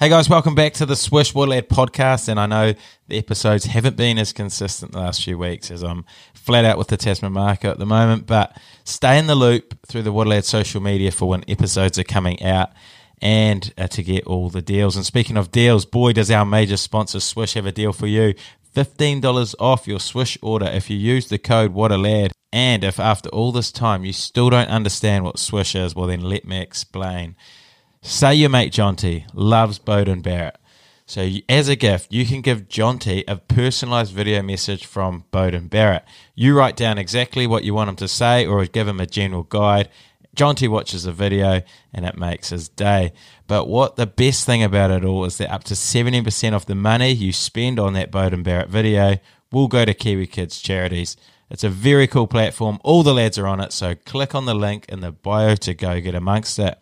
Hey guys, welcome back to the Swish What a Lad podcast. And I know the episodes haven't been as consistent the last few weeks as I'm flat out with the Tasman market at the moment, but stay in the loop through the What a Lad social media for when episodes are coming out and uh, to get all the deals. And speaking of deals, boy, does our major sponsor Swish have a deal for you. $15 off your Swish order if you use the code WATERLAD. And if after all this time you still don't understand what Swish is, well then let me explain. Say your mate Jonty loves Beauden Barrett. So, as a gift, you can give Jonty a personalized video message from Beauden Barrett. You write down exactly what you want him to say or give him a general guide. Jonty watches the video and it makes his day. But what the best thing about it all is that up to 70% of the money you spend on that Beauden Barrett video will go to Kiwi Kids charities. It's a very cool platform. All the lads are on it, so click on the link in the bio to go get amongst it.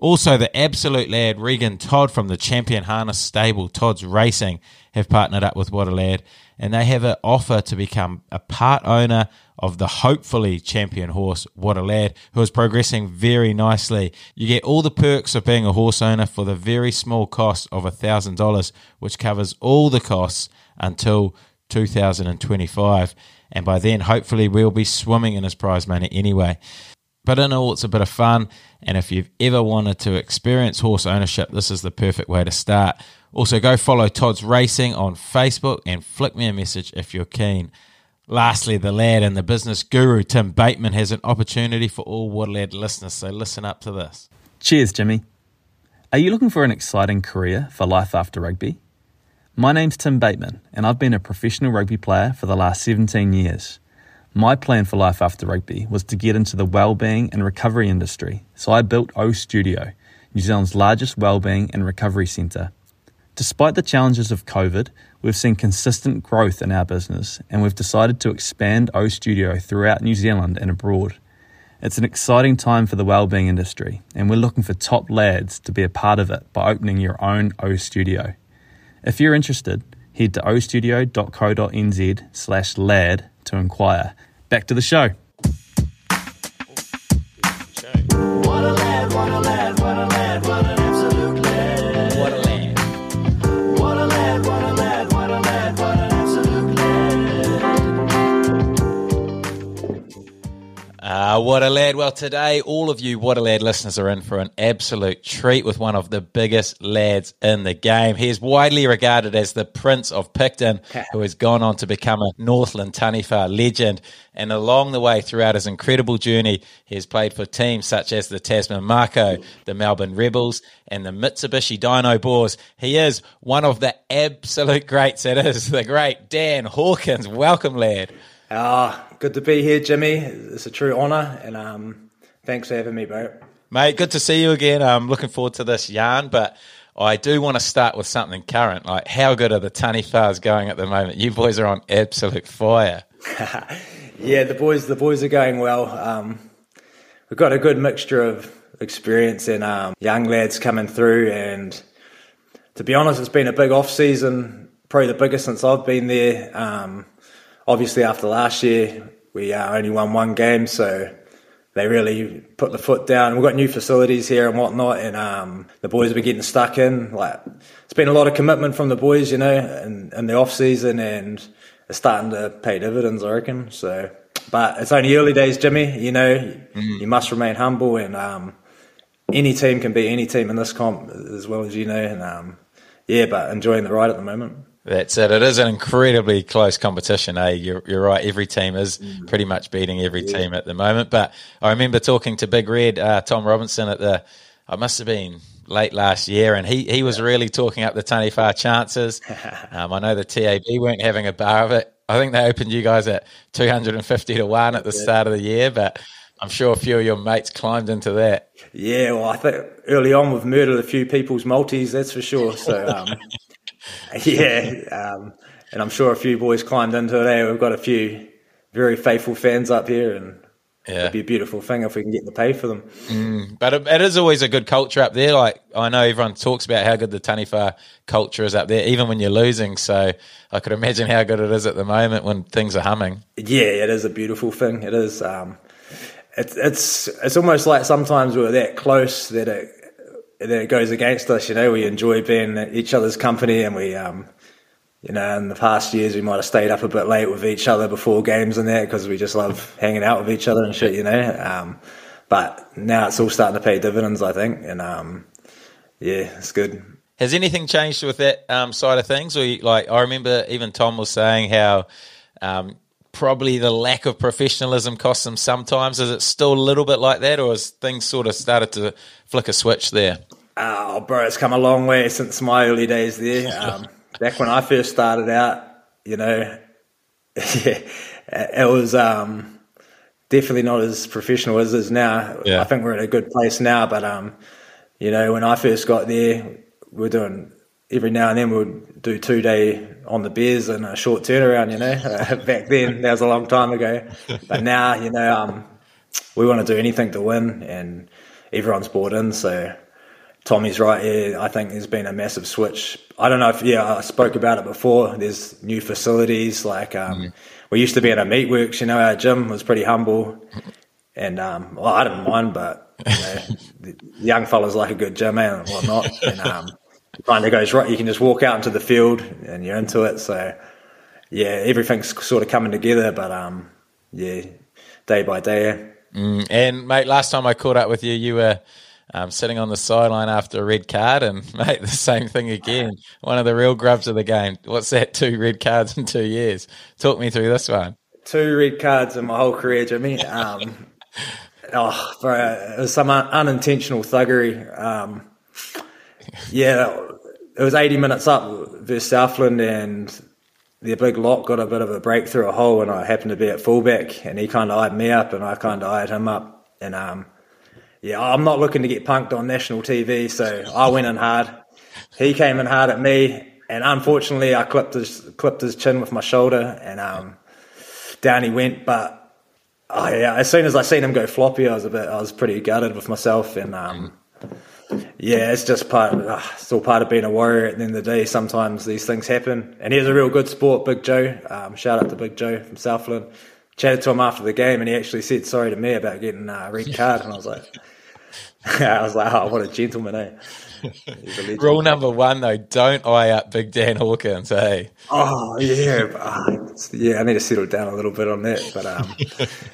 Also, the absolute lad Regan Todd from the Champion Harness stable, Todd's Racing, have partnered up with What a Lad, and they have an offer to become a part owner of the hopefully champion horse, What a Lad, who is progressing very nicely. You get all the perks of being a horse owner for the very small cost of $1,000, which covers all the costs until 2025. And by then, hopefully, we'll be swimming in his prize money anyway. But in all, it's a bit of fun. And if you've ever wanted to experience horse ownership, this is the perfect way to start. Also, go follow Todd's Racing on Facebook and flick me a message if you're keen. Lastly, the lad and the business guru, Tim Bateman, has an opportunity for all What a Lad listeners, so listen up to this. Cheers, Jimmy. Are you looking for an exciting career for life after rugby? My name's Tim Bateman, and I've been a professional rugby player for the last 17 years. My plan for life after rugby was to get into the wellbeing and recovery industry, so I built O Studio, New Zealand's largest wellbeing and recovery centre. Despite the challenges of COVID, we've seen consistent growth in our business and we've decided to expand O Studio throughout New Zealand and abroad. It's an exciting time for the wellbeing industry, and we're looking for top lads to be a part of it by opening your own O Studio. If you're interested, head to ostudio.co.nz slash lad to inquire. Back to the show. What a lad, what a lad, what a lad, what an absolute Uh, what a lad. Well, today, all of you What a Lad listeners are in for an absolute treat with one of the biggest lads in the game. He is widely regarded as the Prince of Picton, who has gone on to become a Northland Taniwha legend. And along the way, throughout his incredible journey, he has played for teams such as the Tasman Mako, the Melbourne Rebels, and the Mitsubishi DynaBoars. He is one of the absolute greats. It is the great Dan Hawkins. Welcome, lad. Ah, good to be here, Jimmy. It's a true honour, and um, thanks for having me, bro. Mate, good to see you again. I'm looking forward to this yarn, but I do want to start with something current. Like, how good are the Taniwhas going at the moment? You boys are on absolute fire. Yeah, the boys, the boys are going well. Um, we've got a good mixture of experience and um, young lads coming through, and to be honest, it's been a big off season, probably the biggest since I've been there. Um, obviously, after last year, we uh, only won one game, so they really put the foot down. We've got new facilities here and whatnot, and um, the boys have been getting stuck in. Like it's been a lot of commitment from the boys, you know, in, in the off season, and it's starting to pay dividends, I reckon. So, but it's only early days, Jimmy. You know, you must remain humble, and um, any team can beat any team in this comp as well as you know. And um, yeah, but enjoying the ride at the moment. That's it. It is an incredibly close competition, eh? You're, you're right. Every team is pretty much beating every team at the moment. But I remember talking to Big Red, uh, Tom Robinson, at the, I must have been late last year, and he, he was really talking up the Taniwha chances. Um, I know the TAB weren't having a bar of it. I think they opened you guys at 250 to 1 at the start of the year, but I'm sure a few of your mates climbed into that. Yeah, well, I think early on we've murdered a few people's multis, that's for sure. So, um, yeah, um, and I'm sure a few boys climbed into it. Eh? We've got a few very faithful fans up here, and Yeah. it'd be a beautiful thing if we can get the pay for them. But it, it is always a good culture up there. Like I know everyone talks about how good the Taniwha culture is up there, even when you're losing. So I could imagine how good it is at the moment when things are humming. Yeah, it is a beautiful thing. It is. Um, it's it's it's almost like sometimes we're that close that it then it goes against us. You know, we enjoy being each other's company, and we, um, you know, in the past years we might have stayed up a bit late with each other before games and that because we just love hanging out with each other and shit. You know, um, but now it's all starting to pay dividends, I think, and um, yeah, it's good. Has anything changed with that um, side of things? Or you, like I remember, even Tom was saying how um, probably the lack of professionalism costs them sometimes. Is it still a little bit like that, or has things sort of started to flick a switch there? Oh, bro, it's come a long way since my early days there. Um, back when I first started out, you know, yeah, it was um, definitely not as professional as it is now. Yeah. I think we're at a good place now, but um, you know, when I first got there, we are doing every now and then we'd do two day on the beers and a short turnaround. You know, uh, back then that was a long time ago, but now you know, um, we want to do anything to win, and everyone's bought in. So Tommy's right. Yeah, I think there's been a massive switch. I don't know if yeah, I spoke about it before. There's new facilities like um, we used to be in a meatworks. You know, our gym was pretty humble, and um, well, I didn't mind, but you know, the young fellas like a good gym and whatnot. And kind of goes right. You can just walk out into the field and you're into it. So yeah, everything's sort of coming together. But um, yeah, day by day. And mate, last time I caught up with you, you were um, sitting on the sideline after a red card, and mate, the same thing again. One of the real grubs of the game. What's that? Two red cards in two years. Talk me through this one. two red cards in my whole career, Jimmy. Um, oh, bro, it was some un- unintentional thuggery. Um, yeah, it was 80 minutes up versus Southland, and the big lock got a bit of a breakthrough a hole, and I happened to be at fullback, and he kind of eyed me up, and I kind of eyed him up, and um, yeah, I'm not looking to get punked on national TV, so I went in hard. He came in hard at me, and unfortunately, I clipped his clipped his chin with my shoulder, and um, down he went. But oh yeah, as soon as I seen him go floppy, I was a bit, I was pretty gutted with myself, and um, yeah, it's just part, of, uh, it's all part of being a warrior. At the end of the day, sometimes these things happen, and he's a real good sport, Big Joe. Um, shout out to Big Joe from Southland. Chatted to him after the game, and he actually said sorry to me about getting a red card, and I was like, I was like, oh, what a gentleman, eh? A. Rule number one, though, don't eye up Big Dan Hawkins. Hey, Oh yeah, but, uh, yeah. I need to settle down a little bit on that, but um,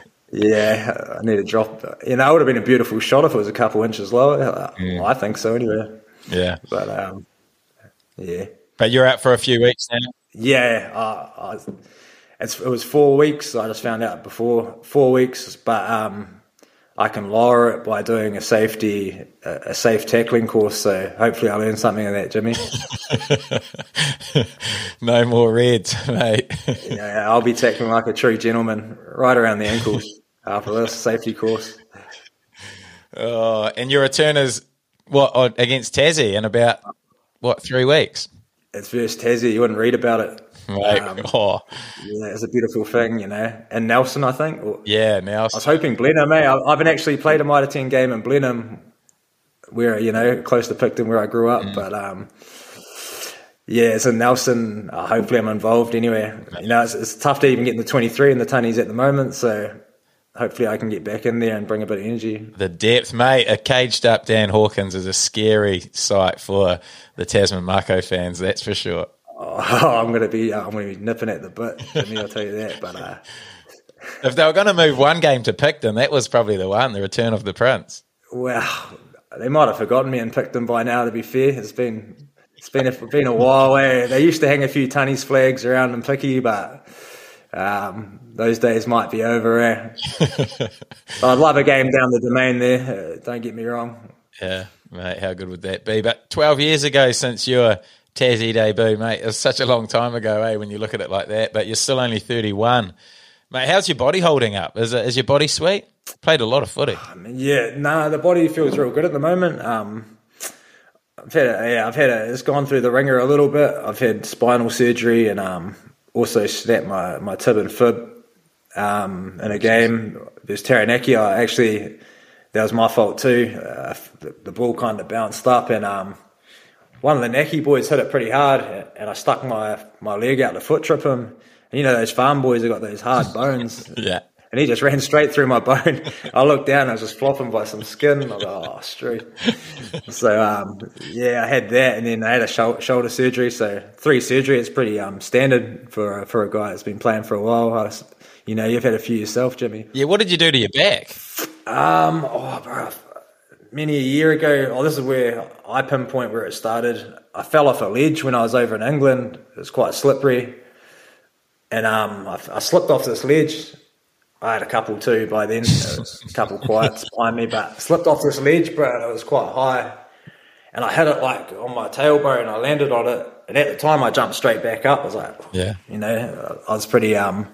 yeah, I need to drop. You know, it would have been a beautiful shot if it was a couple inches lower. I think so, anyway. yeah. But um, yeah, But you're out for a few weeks now. yeah. Uh, I, it's, it was four weeks. I just found out before four weeks, but um, I can lower it by doing a safety, a, a safe tackling course. So hopefully, I learn something of that, Jimmy. no more reds, mate. Yeah, I'll be tackling like a true gentleman right around the ankles after this safety course. oh, and your return is what against Tassie in about what three weeks, It's versus Tassie. You wouldn't read about it. mate? Um, oh, Yeah, it's a beautiful thing, you know. And Nelson, I think. Or- yeah. Nelson. I was hoping Blenheim, eh? I I haven't actually played a Mitre 10 game in Blenheim, where, you know, close to Picton, where I grew up. But, um, yeah, so Nelson, uh, hopefully I'm involved anyway. You know, it's, it's tough to even get in the 23 in the tunnies at the moment. So hopefully I can get back in there and bring a bit of energy. the depth, mate. A caged up Dan Hawkins is a scary sight for the Tasman Mako fans. That's for sure. Oh, I'm going to be, I'm going to be nipping at the bit. Jimmy, I'll tell you that. But, uh, If they were going to move one game to Picton, that was probably the one, the return of the Prince. Well, they might have forgotten me and picked them by now. To be fair, it's been it's been a, been a while. Eh? They used to hang a few tunnies flags around in Picky, but um, those days might be over. Eh? I'd love a game down the domain there. Uh, don't get me wrong. Yeah, mate, how good would that be? But 12 years ago since your Tassie debut, mate, it was such a long time ago, eh, when you look at it like that, but you're still only 31. Mate, how's your body holding up? Is, it, is your body sweet? Played a lot of footy. Yeah, nah, the body feels real good at the moment. Um, I've had a, yeah, I've had a, it's gone through the ringer a little bit. I've had spinal surgery and um, also snapped my, my tib and fib um, in a game. There's Taranaki. I actually, that was my fault too. Uh, the, the ball kind of bounced up and um, one of the Naki boys hit it pretty hard and I stuck my, my leg out to foot trip him. And you know, those farm boys have got those hard bones. Yeah. and he just ran straight through my bone. I looked down, I was just flopping by some skin. I was like, oh, street. so um, yeah, I had that, and then I had a shou- shoulder surgery. So three surgery, it's pretty um, standard for a, for a guy that's been playing for a while. I was- you know, you've had a few yourself, Jimmy. Yeah, what did you do to your back? Um, oh, bro, many a year ago. Oh, this is where I pinpoint where it started. I fell off a ledge when I was over in England. It was quite slippery, and um, I, I slipped off this ledge. I had a couple too by then. A couple quiets behind me, but slipped off this ledge, bro. And it was quite high, and I hit it like on my tailbone. I landed on it, and at the time I jumped straight back up. I was like, Yeah. you know, I was pretty um,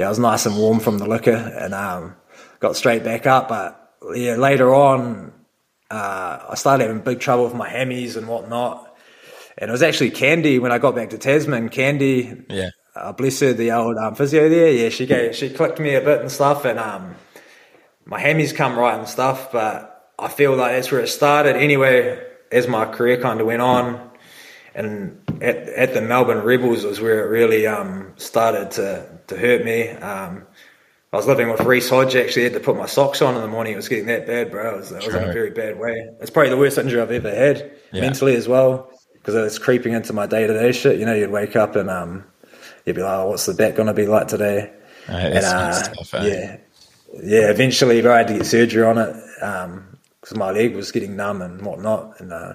yeah, I was nice and warm from the liquor, and um, got straight back up. But yeah, later on, uh, I started having big trouble with my hammies and whatnot. And it was actually Candy when I got back to Tasman. Candy, Yeah. uh, bless her, the old um, physio there. Yeah, she gave, she clicked me a bit and stuff, and um, my hammies come right and stuff. But I feel like that's where it started. Anyway, as my career kind of went on, and at, at the Melbourne Rebels was where it really um, started to, to hurt me. Um, I was living with Reece Hodge. Actually, had to put my socks on in the morning. It was getting that bad, bro. It was, was in a very bad way. It's probably the worst injury I've ever had Yeah. mentally as well because it's creeping into my day to day shit. You know, you'd wake up and um, you'd be like, oh, "What's the back going to be like today?" Uh, and uh, tough, eh? yeah, yeah. Eventually, bro, I had to get surgery on it because my leg was getting numb and whatnot. And uh,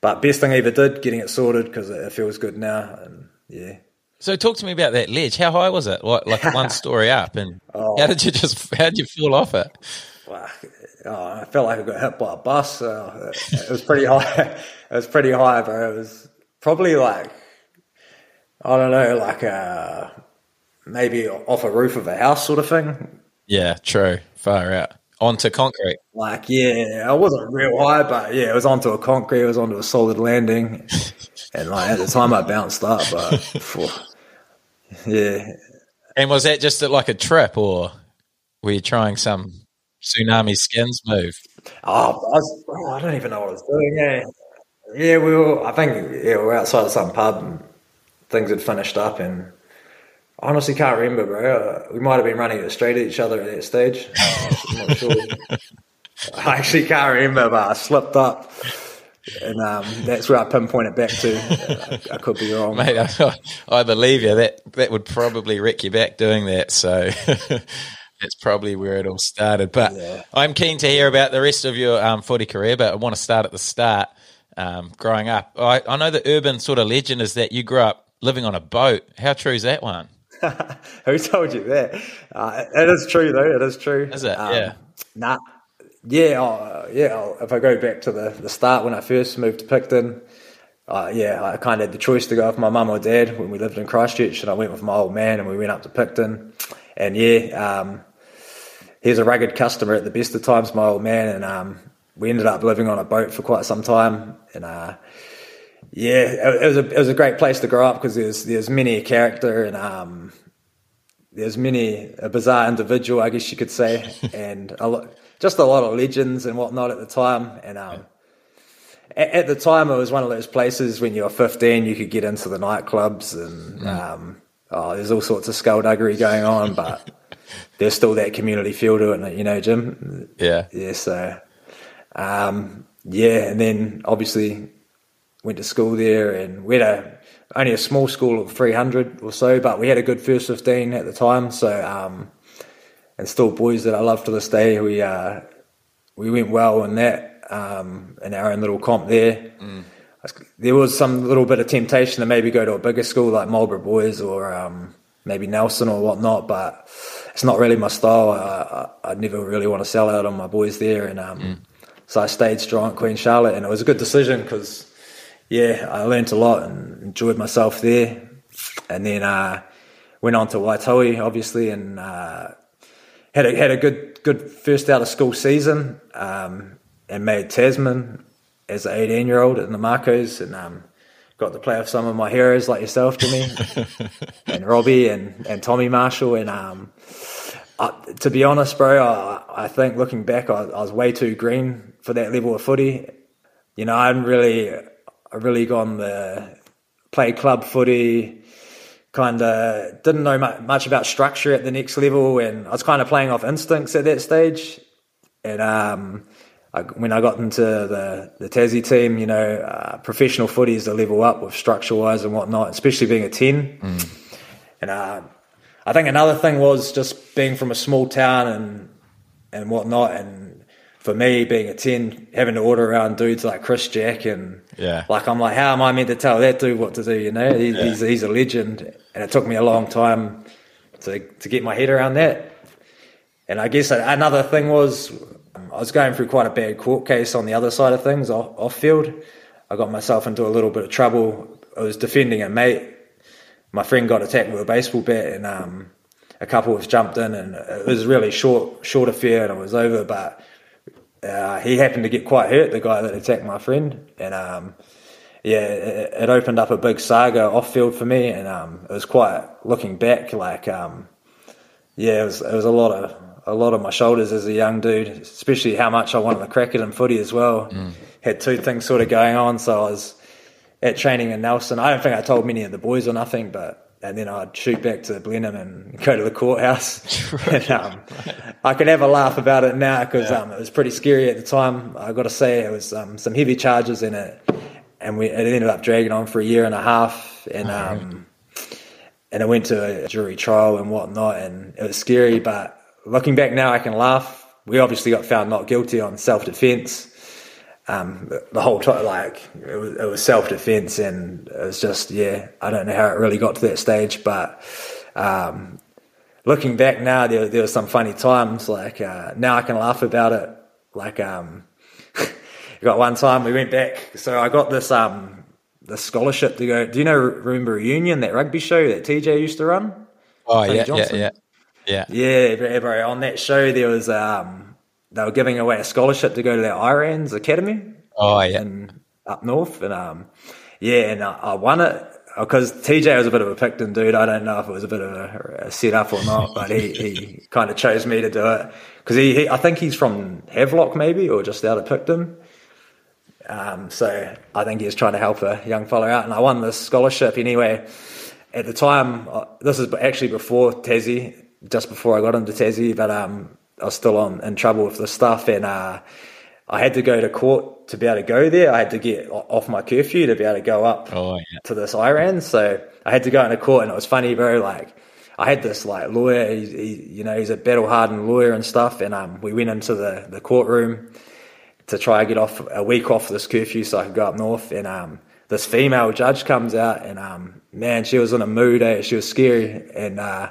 but best thing I ever did, getting it sorted because it, it feels good now. And yeah, So talk to me about that ledge. How high was it? Like, like one story up, and Oh. how did you just how did you fall off it? Oh, I felt like I got hit by a bus. Uh, it was pretty high. It was pretty high, bro. It was probably like, I don't know, like uh, maybe off a roof of a house sort of thing. Yeah, true. Far out onto concrete. Like, yeah, I wasn't real high, but yeah, it was onto a concrete, it was onto a solid landing. And like at the time I bounced up, but phew, yeah. And was that just uh, like a trip, or were you trying some tsunami skins move? Oh, I, was, oh, I don't even know what I was doing. Yeah, yeah. We were. I think yeah, we were outside of some pub. And things had finished up, and I honestly can't remember, bro. Uh, we might have been running it straight at each other at that stage. I'm not sure. I actually can't remember, but I slipped up, and um, that's where I pinpoint it back to. Uh, I, I could be wrong. Mate, I, I believe you. That that would probably wreck your back doing that. So that's probably where it all started. But Yeah. I'm keen to hear about the rest of your um, footy career. But I want to start at the start. Um, growing up, I, I know the urban sort of legend is that you grew up living on a boat. How true is that one? Who told you that? Uh, it is true, though. It is true. Is it? Um, Yeah. Nah. Yeah, yeah. I'll- If I go back to the, the start when I first moved to Picton, uh, yeah, I kind of had the choice to go with my mum or dad when we lived in Christchurch, and I went with my old man, and we went up to Picton, and yeah, um, he was a rugged customer at the best of times, my old man, and um, we ended up living on a boat for quite some time, and uh, yeah, it, was a it was a great place to grow up because there's there's many a character and um, there's many a bizarre individual, I guess you could say, and a lot, just a lot of legends and whatnot at the time. And um, at, at the time, it was one of those places when you were 15, you could get into the nightclubs and um, oh, there's all sorts of skullduggery going on, but there's still that community feel to it, you know, Jim. Yeah. Yeah, so um, yeah, and then obviously went to school there, and we had a only a small school of three hundred or so, but we had a good first fifteen at the time. So um, and still boys that I love to this day. We uh, we went well in that um, in our own little comp there. There was some little bit of temptation to maybe go to a bigger school like Marlborough Boys or um, maybe Nelson or whatnot, but it's not really my style. I, I, I never really want to sell out on my boys there, and um, so I stayed strong at Queen Charlotte, and it was a good decision because yeah, I learnt a lot and enjoyed myself there, and then uh, went on to Waitohi obviously, and uh, had a, had a good good first out of school season, um, and made Tasman as an 18 year old in the Makos, and um, got to play with some of my heroes like yourself, Jimmy, and Robbie and, and Tommy Marshall, and um, I, to be honest, bro, I, I think looking back, I, I was way too green for that level of footy. You know, I hadn't really, I really gone the play club footy, kind of didn't know much about structure at the next level, and I was kind of playing off instincts at that stage. And um, I, when I got into the the Tassie team, you know, uh, professional footy is a level up with structure wise and whatnot, especially being a ten. And uh, I think another thing was just being from a small town and and whatnot, and for me being a ten, having to order around dudes like Chris Jack and Yeah. like I'm like, how am I meant to tell that dude what to do? You know, he, he's he's a legend, and it took me a long time to to get my head around that. And I guess another thing was I was going through quite a bad court case on the other side of things off, off field. I got myself into a little bit of trouble. I was defending a mate. My friend got attacked with a baseball bat, and um, a couple was jumped in, and it was really short, short affair, and it was over. But uh, he happened to get quite hurt, the guy that attacked my friend, and um, yeah, it, it opened up a big saga off field for me, and um, it was quite looking back, like um, yeah, it was it was a lot of a lot of my shoulders as a young dude, especially how much I wanted to crack it in footy as well. Had two things sort of going on, so I was at training in Nelson. I don't think I told many of the boys or nothing, but and then I'd shoot back to Blenheim and go to the courthouse. and, um, I can have a laugh about it now because um, it was pretty scary at the time. I got to say it was um, some heavy charges in it, and we it ended up dragging on for a year and a half, and um, and it went to a jury trial and whatnot, and it was scary. But looking back now, I can laugh. We obviously got found not guilty on self defence. Um, the whole time, like it was, it was self defence, and it was just yeah. I don't know how it really got to that stage, but um, looking back now, there there were some funny times. Like uh, now, I can laugh about it. Like um, got one time we went back. So I got this um the scholarship to go. Do you know remember Reunion that rugby show that TJ used to run? Oh Tony yeah, yeah, Johnson. yeah, yeah. Yeah, bro, bro. On that show, there was um they were giving away a scholarship to go to their Irans Academy Oh yeah. in up north, and um yeah, and I, I won it because TJ was a bit of a Picton dude. I don't know if it was a bit of a, a setup or not, but he, he kind of chose me to do it because he, he I think he's from Havelock maybe or just out of Picton. Um, so I think he was trying to help a young fella out, and I won this scholarship anyway. At the time, uh, this is actually before Tassie, just before I got into Tassie, but um, I was still on in trouble with this stuff, and uh, I had to go to court to be able to go there. I had to get off my curfew to be able to go up Oh yeah. to this Iran. So I had to go into court, and it was funny, bro. Like I had this like lawyer, he, he, you know, he's a battle hardened lawyer and stuff, and um, we went into the the courtroom to try and get off a week off this curfew so I could go up north. And um, this female judge comes out, and um, man, she was in a mood. Eh? She was scary, and uh,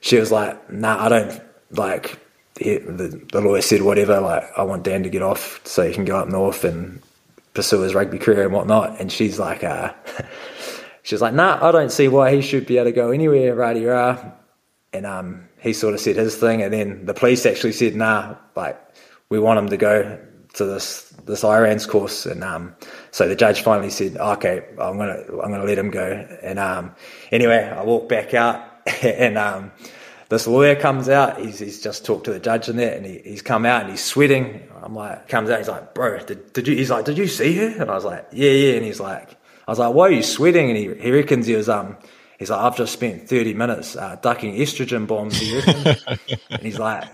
she was like, "Nah, I don't like." He, the, the lawyer said, "Whatever, like I want Dan to get off so he can go up north and pursue his rugby career and whatnot." And she's like, uh, "She's like, nah, I don't see why he should be able to go anywhere, righty rah." And um, he sort of said his thing, and then the police actually said, "Nah, like we want him to go to this this Iran's course." And um, so the judge finally said, "Okay, I'm gonna I'm gonna let him go." And um, anyway, I walked back out, and um, this lawyer comes out. He's, he's just talked to the judge and that, and he, he's come out and he's sweating. I'm like, comes out. He's like, "Bro, did, did you?" He's like, "Did you see her?" And I was like, "Yeah, yeah." And he's like, "I was like, why are you sweating?" And he he reckons he was um. He's like, I've just spent 30 minutes uh, ducking estrogen bombs. And he's like,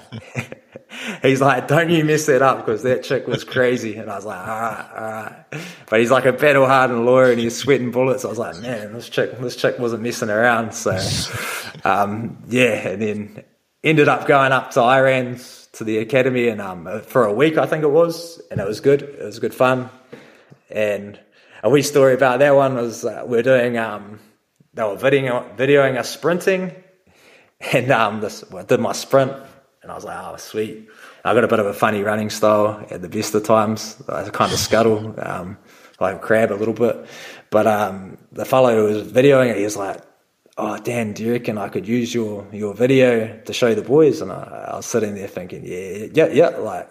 he's like, don't you mess that up because that chick was crazy. And I was like, all right, all right. But he's like a battle hardened lawyer and he's sweating bullets. I was like, man, this chick, this chick wasn't messing around. So, um, yeah. And then ended up going up to Iran's to the academy and um, for a week, I think it was. And it was good. It was good fun. And a wee story about that one was uh, we are doing, um, they were videoing, videoing us sprinting and um, this, I did my sprint, and I was like, "Oh, sweet!" I got a bit of a funny running style at the best of times. I kind of scuttle, um, like crab a little bit. But um, the fellow who was videoing it, he was like, "Oh, Dan, do you reckon I could use your your video to show the boys?" And I, I was sitting there thinking, "Yeah, yeah, yeah." Like,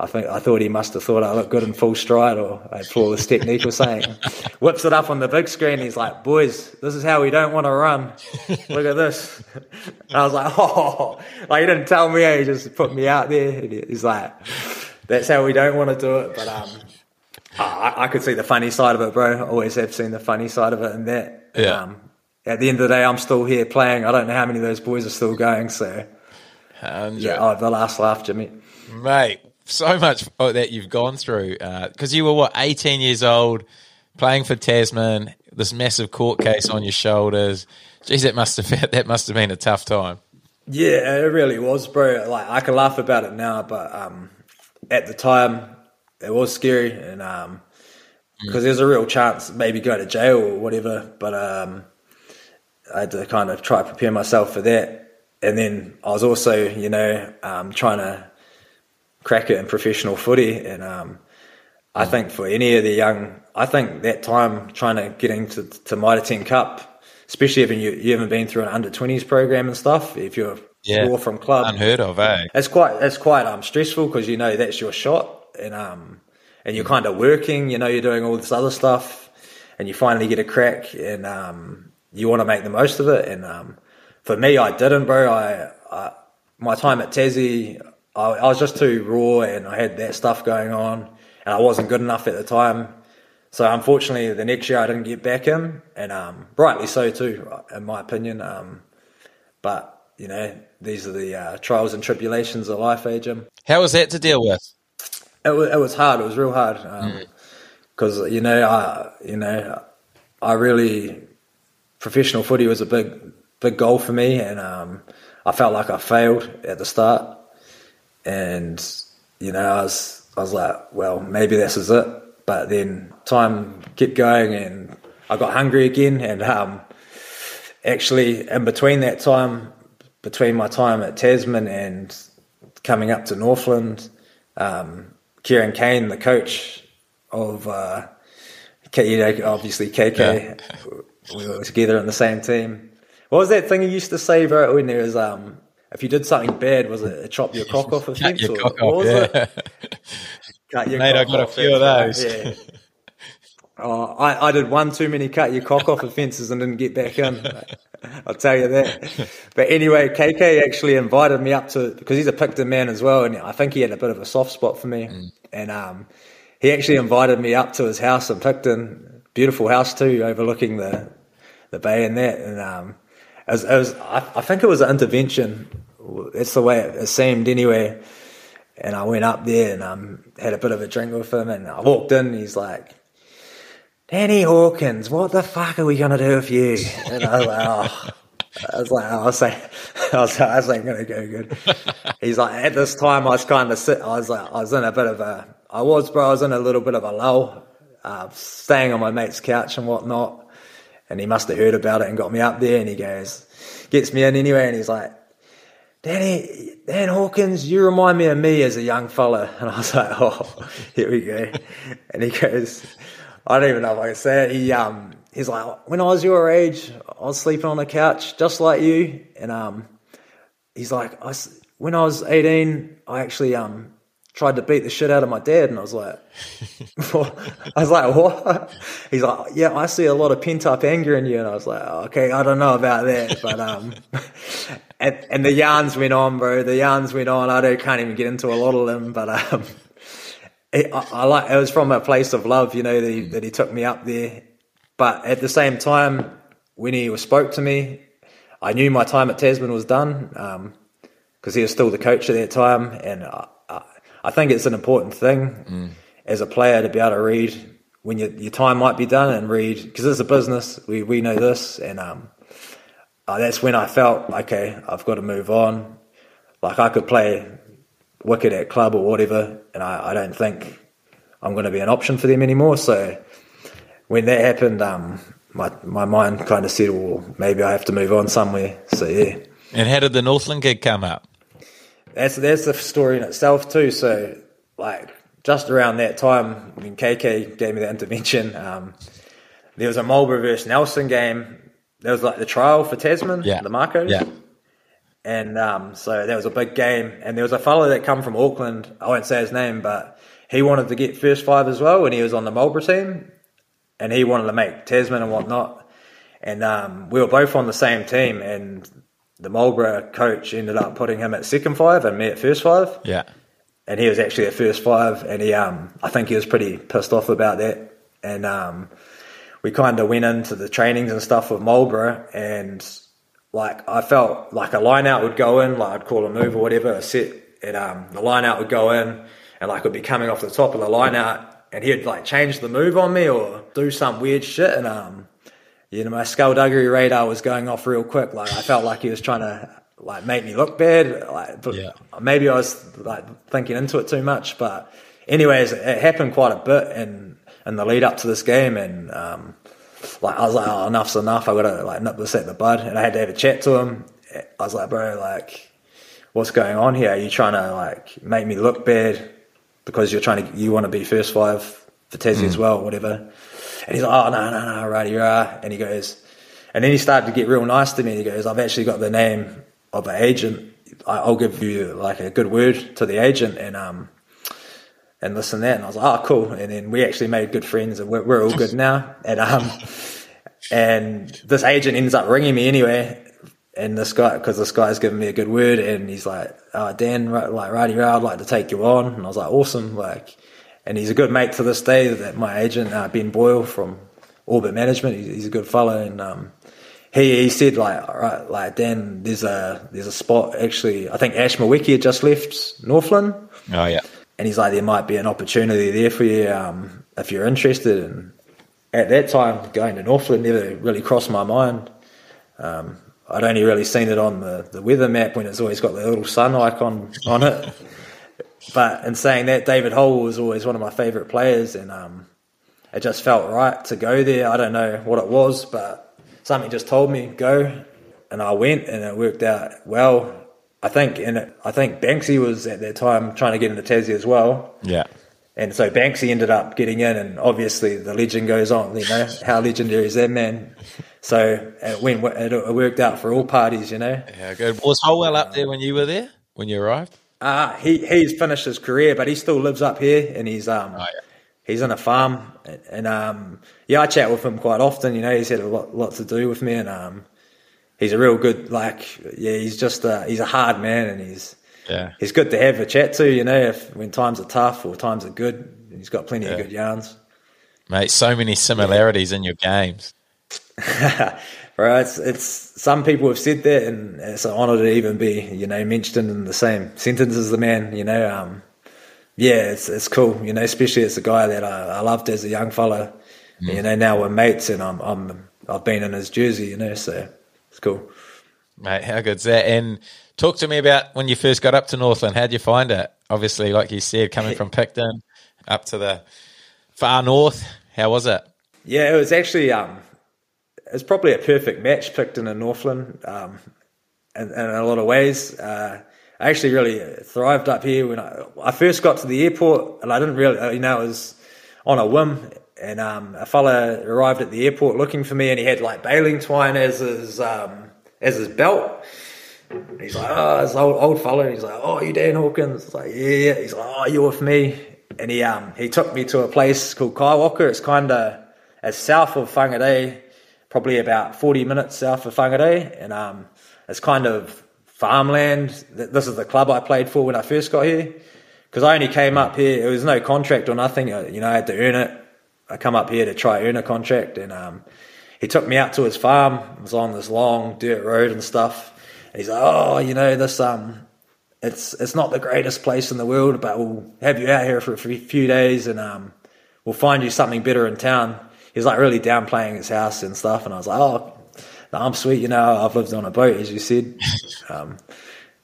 I think I thought he must have thought I looked good in full stride or I had flawless technique or something. Whips it up on the big screen. He's like, "Boys, this is how we don't want to run. Look at this." And I was like, "Oh!" Like he didn't tell me. He just put me out there. And he's like, "That's how we don't want to do it." But um, I, I could see the funny side of it, bro. I always have seen the funny side of it, and that. Yeah. Um, at the end of the day, I'm still here playing. I don't know how many of those boys are still going. So yeah, oh, the last laugh, Jimmy. mate. So much that you've gone through because you were what 18 years old, playing for Tasman. This massive court case on your shoulders. Geez, that must have that must have been a tough time. Yeah, it really was, bro. Like I can laugh about it now, but um, at the time, it was scary, and um, because there's a real chance maybe go to jail or whatever. But um, I had to kind of try to prepare myself for that, and then I was also, you know, um, trying to crack it in professional footy, and um, I think for any of the young, I think that time trying to get into to Mitre 10 Cup, especially if you, you haven't been through an under 20s program and stuff, if you're Yeah. raw from club, Unheard of, eh? it's quite it's quite um stressful because you know that's your shot. And um and you're kind of working you know you're doing all this other stuff and you finally get a crack and um you want to make the most of it. And um for me I didn't bro. I, I my time at Tassie I, I was just too raw and I had that stuff going on and I wasn't good enough at the time so unfortunately the next year I didn't get back in and um rightly so too in my opinion um but you know, these are the uh, trials and tribulations of life, eh, Jim? How was that to deal with? It was, it was hard. It was real hard because you know, I you know, I really professional footy was a big big goal for me, and um, I felt like I failed at the start, and you know, I was I was like, well, maybe this is it. But then time kept going, and I got hungry again, and um, actually, in between that time, between my time at Tasman and coming up to Northland, um, Kieran Keane, the coach of, uh, K- you know, obviously KK, we were together on the same team. What was that thing you used to say, bro, when there was, um, if you did something bad, was it chop your cock off a Cut your or, cock off, yeah. Cut your Mate, I cock got a off few of those. Yeah. Oh, I, I did one too many cut your cock off offences and didn't get back in. I'll tell you that. But anyway, KK actually invited me up to because he's a Picton man as well, and I think he had a bit of a soft spot for me. And um, he actually invited me up to his house in Picton, beautiful house too, overlooking the the bay and that. And um, it was, it was I, I think it was an intervention. That's the way it, seemed anyway. And I went up there and um, had a bit of a drink with him. And I walked in. He's like, Danny Hawkins, what the fuck are we gonna do with you? And I was like, oh. I was like, oh, I was like, I was, I was like, gonna go good. He's like, at this time, I was kind of sit. I was like, I was in a bit of a, I was, bro, I was in a little bit of a lull, uh, staying on my mate's couch and whatnot. And he must have heard about it and got me up there. And he goes, gets me in anyway, and he's like, Danny, Dan Hawkins, you remind me of me as a young fella. And I was like, oh, here we go. And he goes, I don't even know if I can say it. He, um, he's like, when I was your age, I was sleeping on the couch just like you. And, um, he's like, I when I was 18, I actually, um, tried to beat the shit out of my dad. And I was like. I was like, what? He's like, yeah, I see a lot of pent up anger in you. And I was like, okay, I don't know about that. But, um, and, and the yarns went on, bro. The yarns went on. I don't, can't even get into a lot of them, but, um, it, I, I like, it was from a place of love, you know, that he, that he took me up there. But at the same time, when he spoke to me, I knew my time at Tasman was done. Um, because he was still the coach at that time, and I, I, think it's an important thing as a player to be able to read when your, your time might be done and read because it's a business. We we know this, and um, uh, that's when I felt okay. I've got to move on. Like I could play wicket at club or whatever, and I, I don't think I'm going to be an option for them anymore. So when that happened, um, my my mind kind of said, well, maybe I have to move on somewhere. So yeah. And how did the Northland gig come up? That's that's the story in itself too. So like just around that time when KK gave me the intervention, um, there was a Marlborough versus Nelson game. There was like the trial for Tasman, Yeah. the Makos. Yeah. And um, so that was a big game. And there was a fellow that come from Auckland. I won't say his name, but he wanted to get first five as well, and he was on the Marlborough team, and he wanted to make Tasman and whatnot. And um, we were both on the same team, and the Marlborough coach ended up putting him at second five and me at first five Yeah. and he was actually at first five, and he, um, I think he was pretty pissed off about that. And um, we kind of went into the trainings and stuff with Marlborough, and like I felt like a line out would go in, like I'd call a move or whatever, a set, and um, the line out would go in, and like would be coming off the top of the line out, and he'd like change the move on me or do some weird shit, and um, you know, my skullduggery radar was going off real quick. Like I felt like he was trying to like make me look bad. Like, but Yeah. maybe I was like thinking into it too much. But anyways, it happened quite a bit in in the lead up to this game, and um, like I was like, oh, enough's enough. I gotta like nip this at the bud, and I had to have a chat to him. I was like, bro, like, what's going on here? Are you trying to like make me look bad because you're trying to you want to be first five for Tassie as well, whatever? And he's like, oh no, no, no, righty rah. And he goes, and then he started to get real nice to me. He goes, I've actually got the name of an agent. I'll give you like a good word to the agent and um and this and that. And I was like, oh, cool. And then we actually made good friends and we're, we're all good now. And um and this agent ends up ringing me anyway. And this guy, because this guy's given me a good word, and he's like, oh, Dan, right, like, righty, right, I'd like to take you on. And I was like, awesome. Like, and he's a good mate to this day. That my agent, uh, Ben Boyle from Orbit Management, he's, he's a good fellow. And um, he, he said, like, all right, like, Dan, there's a there's a spot actually. I think Ash Moeke had just left Northland. Oh yeah. And he's like, there might be an opportunity there for you um, if you're interested. And at that time, going to Northland never really crossed my mind. Um, I'd only really seen it on the, the weather map when it's always got the little sun icon on it. But in saying that, David Holwell was always one of my favourite players, and um, it just felt right to go there. I don't know what it was, but something just told me go, and I went, and it worked out well. I think, and it, I think Banksy was at that time trying to get into Tassie as well. Yeah. And so Banksy ended up getting in, and obviously the legend goes on. You know how legendary is that man? So it went, it, it worked out for all parties. You know, Yeah, good. Was Holwell up there when you were there? When you arrived? Uh, he he's finished his career, but he still lives up here, and he's um Oh, yeah. he's in a farm, and, and um yeah, I chat with him quite often. You know, he's had a lot lot to do with me, and um he's a real good like yeah, he's just uh, he's a hard man, and he's Yeah. he's good to have a chat to. You know, if when times are tough or times are good, he's got plenty Yeah. of good yarns. Mate, so many similarities in your games. Right, it's, it's some people have said that, and it's an honour to even be, you know, mentioned in the same sentence as the man. You know, um, yeah, it's it's cool. You know, especially it's a guy that I, I loved as a young fella. You know, now we're mates, and I'm I'm I've been in his jersey. You know, so it's cool. Mate, how good's that? And talk to me about when you first got up to Northland. How'd you find it? Obviously, like you said, coming from Picton up to the far north. How was it? Yeah, it was actually um, it was probably a perfect match, Picton and Northland, um, in, in a lot of ways. Uh, I actually really thrived up here when I, I first got to the airport, and I didn't really, uh, you know, it was on a whim. And um, a fella arrived at the airport looking for me, and he had like baling twine as his um, as his belt. He's like, oh, this old old fella. And he's like, oh, you Dan Hawkins? It's like, yeah. He's like, oh, you're with me. And he um he took me to a place called Kaiwaka. It's kind of as south of Whangarei, probably about forty minutes south of Whangarei, and um it's kind of farmland. This is the club I played for when I first got here. Because I only came up here, it was no contract or nothing. uh, You know, I had to earn it. I come up here to try earn a contract, and um, he took me out to his farm. It was on this long dirt road and stuff. And he's like, "Oh, you know, this um, it's it's not the greatest place in the world, but we'll have you out here for a few days, and um, we'll find you something better in town." He was like really downplaying his house and stuff, and I was like, "Oh, no, I'm sweet, you know. I've lived on a boat, as you said." um,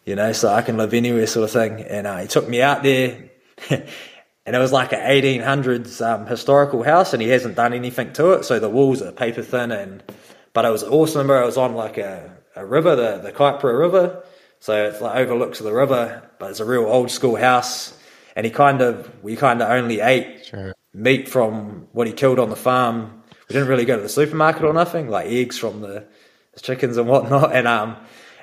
you know, so I can live anywhere, sort of thing. And uh, he took me out there, and it was like an 1800s um, historical house, and he hasn't done anything to it. So the walls are paper thin, and but it was awesome. Bro. It was on like a, a river, the the Kaipara River, so it's like overlooks the river, but it's a real old school house. And he kind of, we kind of only ate Sure. Meat from what he killed on the farm. We didn't really go to the supermarket or nothing, like eggs from the, the chickens and whatnot. And um,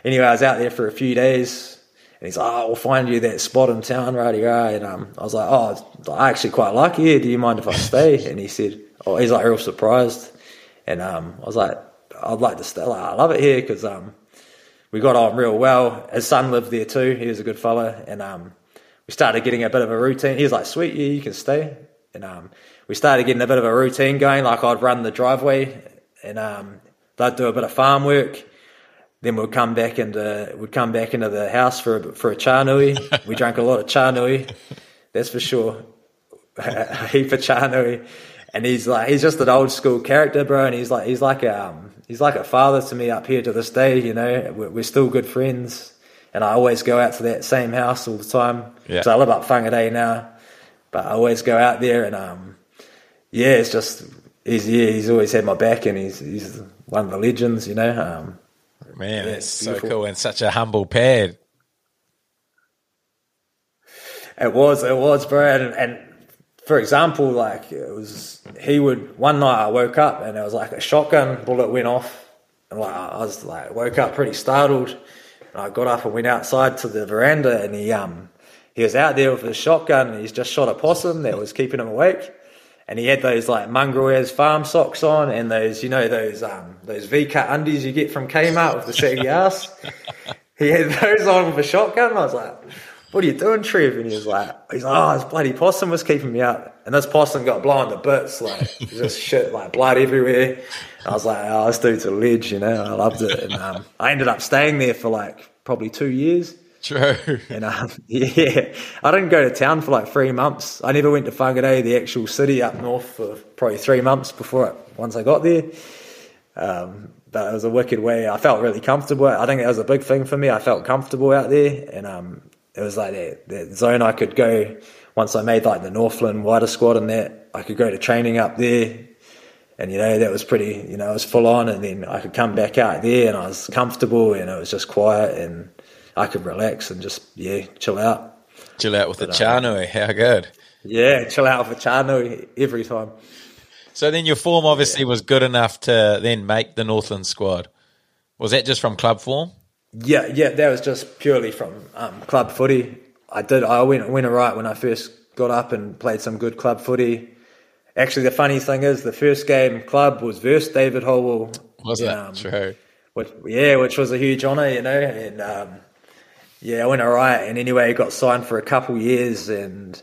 anyway, I was out there for a few days, and he's like, "Oh, we'll find you that spot in town, righty right." And um, I was like, "Oh, I actually quite like it here. Do you mind if I stay?" And he said, "Oh, he's like real surprised." And um, I was like, "I'd like to stay. Like, I love it here because um, we got on real well. His son lived there too. He was a good fella, and um, we started getting a bit of a routine. He was like, "Sweet, yeah, you can stay." And um, we started getting a bit of a routine going. Like I'd run the driveway, and um, they'd do a bit of farm work. Then we'd come back into we'd come back into the house for a, for a cha nui. We drank a lot of cha nui, that's for sure. a heap of cha nui. And he's like he's just an old school character, bro. And he's like he's like a um, he's like a father to me up here to this day. You know, we're, we're still good friends, and I always go out to that same house all the time. Yeah. So I live up Whangarei now, but I always go out there and um, yeah, it's just he's yeah he's always had my back, and he's he's one of the legends. You know, um, Man, Yeah, that's so cool and such a humble pad. It was, it was, bro. And, and for example, like it was, he would. One night I woke up and it was like a shotgun bullet went off, and like I was like woke up pretty startled, and I got up and went outside to the veranda, and he um he was out there with his shotgun, and he's just shot a possum that was keeping him awake. And he had those like mongrel farm socks on, and those you know those um those V cut undies you get from Kmart with the saggy ass. He had those on with a shotgun. I was like, "What are you doing, Trev?" And he was like, "He's like, oh, this bloody possum was keeping me up." And this possum got blown to bits, like just shit, like blood everywhere. I was like, "Oh, this dude's a ledge," you know. I loved it, and um, I ended up staying there for like probably two years. True. And um, yeah, I didn't go to town for like three months. I never went to Whangarei, the actual city up north, for probably three months before it, once I got there. Um, but it was a wicked way. I felt really comfortable. I think that was a big thing for me. I felt comfortable out there, and um, it was like that, that zone I could go. Once I made like the Northland wider squad and that, I could go to training up there, and you know that was pretty. You know, it was full on, and then I could come back out there, and I was comfortable, and it was just quiet, and I could relax and just yeah chill out. Chill out with the Chanui. How good. Yeah, chill out with the Chanui every time. So then your form obviously was good enough to then make the Northland squad. Was that just from club form? Yeah, yeah, that was just purely from um, club footy. I did. I went went alright when I first got up and played some good club footy. Actually, the funny thing is, the first game club was versus David Holwell. Was it? Um, True. which, yeah, which was a huge honour, you know. And um, yeah, I went alright. And anyway, got signed for a couple years, and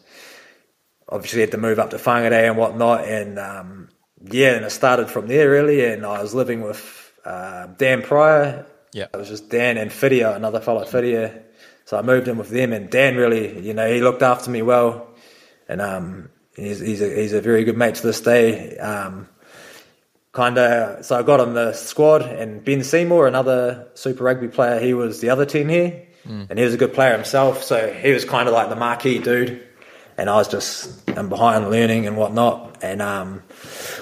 obviously had to move up to Whangarei and whatnot. And um, yeah, and it started from there really. And I was living with uh, Dan Pryor. Yeah. it was just Dan and Fidia, another fellow Fidia. So I moved in with them, and Dan really, you know, he looked after me well, and um, he's he's a, he's a very good mate to this day. Um, kind of so I got on the squad and Ben Seymour another super rugby player he was the other 10 here and he was a good player himself so he was kind of like the marquee dude. And I was just I'm behind learning and whatnot. And um,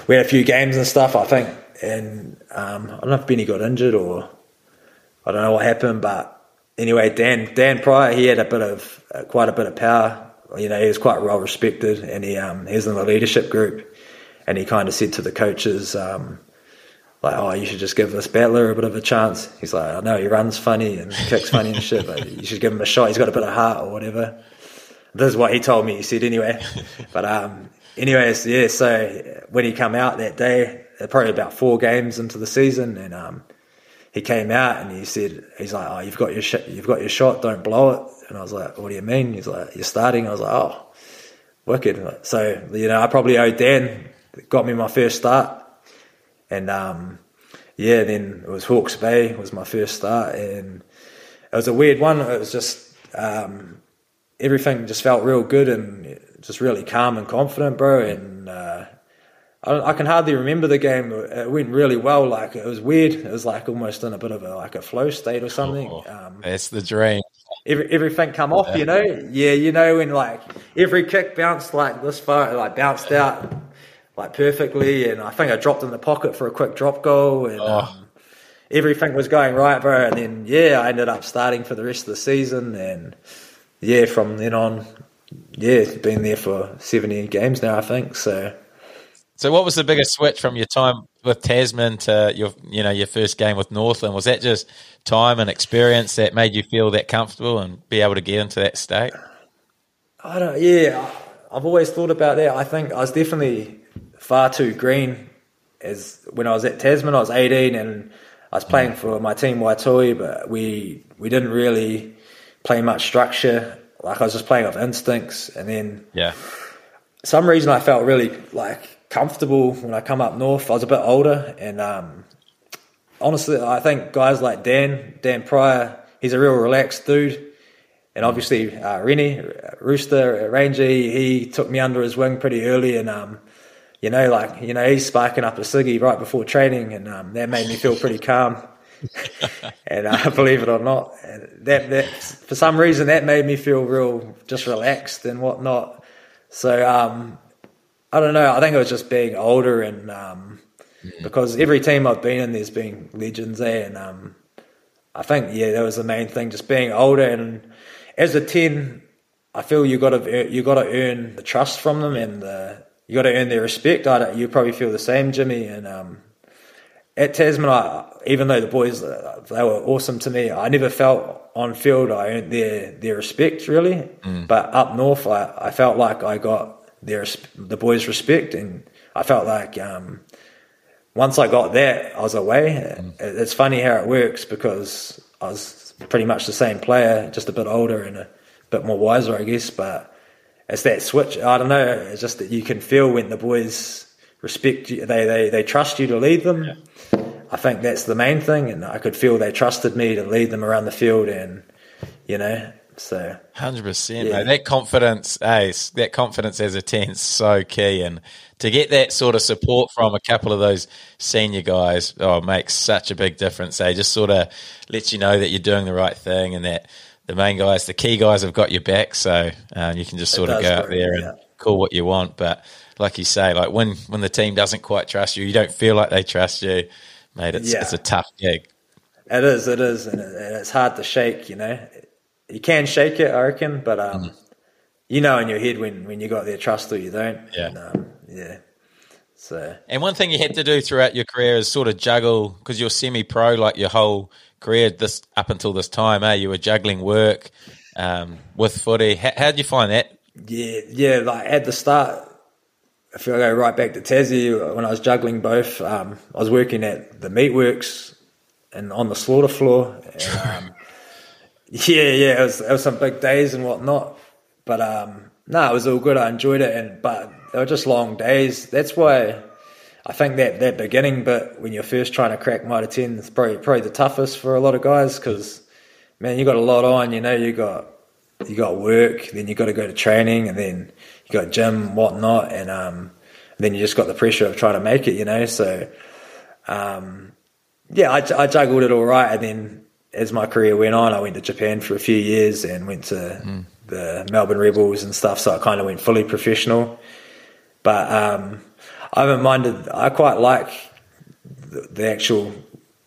we had a few games and stuff I think. And um, I don't know if Benny got injured or I don't know what happened but anyway Dan Dan Pryor he had a bit of uh, quite a bit of power. You know he was quite well respected and he um, he was in the leadership group. And he kind of said to the coaches, um, like, "Oh, you should just give this battler a bit of a chance." He's like, "I know he runs funny and kicks funny and shit, but you should give him a shot. He's got a bit of heart or whatever." This is what he told me. He said anyway. but um, anyways, yeah. So when he came out that day, uh, probably about four games into the season, and um, he came out and he said, "He's like, oh, you've got your sh- you've got your shot. Don't blow it." And I was like, "What do you mean?" He's like, "You're starting." I was like, "Oh." wicked. So you know, I probably owe Dan got me my first start, and um, yeah, then it was Hawke's Bay was my first start, and it was a weird one. It was just um, everything just felt real good and just really calm and confident, bro. And uh, I, I can hardly remember the game. It went really well. Like it was weird. It was like almost in a bit of a like a flow state or something. Oh, Um, that's the dream. every, everything come off, you know. Yeah, you know when like every kick bounced like this far, like bounced out like perfectly, and I think I dropped in the pocket for a quick drop goal, and um, everything was going right, bro. And then yeah, I ended up starting for the rest of the season, and yeah, from then on, yeah, been there for seventy games now, I think. So So, what was the biggest switch from your time with Tasman to your, you know, your first game with Northland? Was that just time and experience that made you feel that comfortable and be able to get into that state? I don't. Yeah, I've always thought about that. I think I was definitely far too green. As when I was at Tasman, I was 18 and I was playing for my team Waitohi, but we we didn't really play much structure. Like I was just playing off instincts, and then Yeah, some reason I felt really like comfortable when I come up north. I was a bit older, and um, honestly, I think guys like Dan, Dan Pryor, he's a real relaxed dude. And obviously, uh, Rene, Rooster, Ranger, he took me under his wing pretty early, and um, you know, like you know, he's sparking up a ciggy right before training, and um, that made me feel pretty calm. and uh, believe it or not, that that for some reason that made me feel real just relaxed and whatnot. So um, I don't know. I think it was just being older and um, because every team I've been in, there's been legends there, and um, I think yeah, that was the main thing, just being older. And as a ten, I feel you got to you got to earn the trust from them, and the, you got to earn their respect. I don't, you probably feel the same, Jimmy. And um, at Tasman, I, even though the boys uh, they were awesome to me, I never felt on field I earned their their respect really. But up north, I, I felt like I got their the boys' respect, and I felt like um, once I got that, I was away. It's funny how it works because I was pretty much the same player, just a bit older and a bit more wiser, I guess. But it's that switch. I don't know. It's just that you can feel when the boys respect you. They they they trust you to lead them. I think that's the main thing, and I could feel they trusted me to lead them around the field, and you know, so Hundred percent, Yeah. mate. That confidence, s- that confidence as a ten is so key, and to get that sort of support from a couple of those senior guys, oh, makes such a big difference. They just sort of lets you know that you're doing the right thing, and that the main guys, the key guys, have got your back. So um, you can just sort of go out there yeah. and call what you want. But like you say, like when when the team doesn't quite trust you, you don't feel like they trust you, mate. It's Yeah. it's a tough gig. It is, it is, and, it, and it's hard to shake. You know, you can shake it, I reckon, but um, Mm. you know in your head when when you got their trust or you don't. Yeah. And, um, yeah. So And one thing you had to do throughout your career is sort of juggle because you're semi-pro, like your whole career this up until this time. Eh? You were juggling work um, with footy. How, how did you find that? yeah, yeah. Like at the start, if I go right back to Tassie, when I was juggling both, um, I was working at the meatworks and on the slaughter floor. And, um, yeah, yeah, it was, it was some big days and whatnot. But um, no, it was all good. I enjoyed it, and but they were just long days. That's why I think that that beginning bit when you're first trying to crack Mitre ten is probably probably the toughest for a lot of guys because man, you got a lot on. You know, you got you got work, then you got to go to training, and then you got gym, whatnot, and um, then you just got the pressure of trying to make it. You know, so um, yeah, I, I juggled it all right, and then as my career went on, I went to Japan for a few years and went to the Melbourne Rebels and stuff. So I kind of went fully professional. But um, I haven't minded. I quite like the, the actual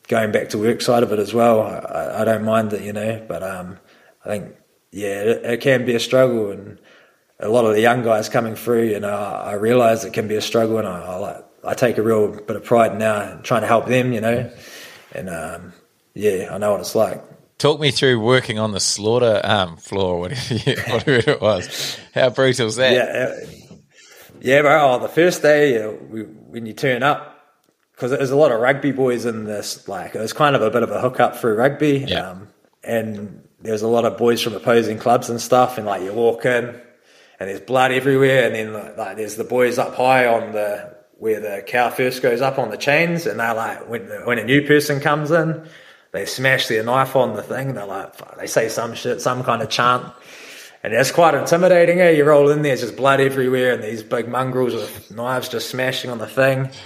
going back to work side of it as well. I, I don't mind it, you know. But um, I think yeah, it, it can be a struggle, and a lot of the young guys coming through, you know, I, I realise it can be a struggle, and I, I like I take a real bit of pride now in trying to help them, you know, and um, yeah, I know what it's like. Talk me through working on the slaughter um, floor, whatever, you, whatever it was. How brutal was that? Yeah, uh, yeah, bro. Oh, the first day uh, we, when you turn up, because there's a lot of rugby boys in this. Like it was kind of a bit of a hookup through rugby, Yeah. um, and there's a lot of boys from opposing clubs and stuff. And like you walk in, and there's blood everywhere, and then like, like there's the boys up high on the where the cow first goes up on the chains, and they're like when when a new person comes in. They smash their knife on the thing. They're like, they say some shit, some kind of chant. And it's quite intimidating. Eh? You roll in there, just blood everywhere, and these big mongrels with knives just smashing on the thing.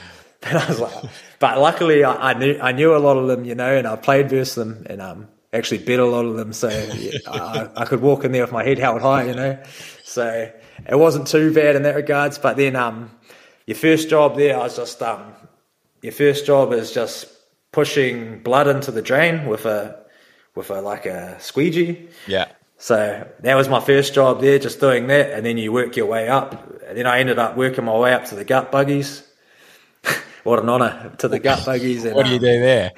And I was like, but luckily I, I knew I knew a lot of them, you know, and I played versus them, and um, actually beat a lot of them. So yeah, I, I could walk in there with my head held high, you know. So it wasn't too bad in that regards. But then um, your first job there, I was just um, your first job is just pushing blood into the drain with a with a like a squeegee. Yeah. So that was my first job there, just doing that, and then you work your way up. And then I ended up working my way up to the gut buggies. what an honour to the gut buggies. And, What do you do there?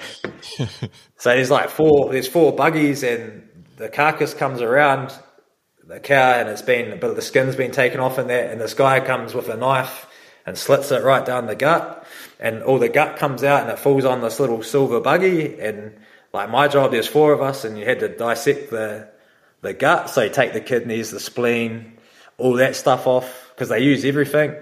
So there's like four, there's four buggies, and the carcass comes around the cow, and it's been a bit of the skin's been taken off in that, and this guy comes with a knife and slits it right down the gut, and all the gut comes out, and it falls on this little silver buggy, and like my job, there's four of us, and you had to dissect the the gut, so you take the kidneys, the spleen, all that stuff off, because they use everything,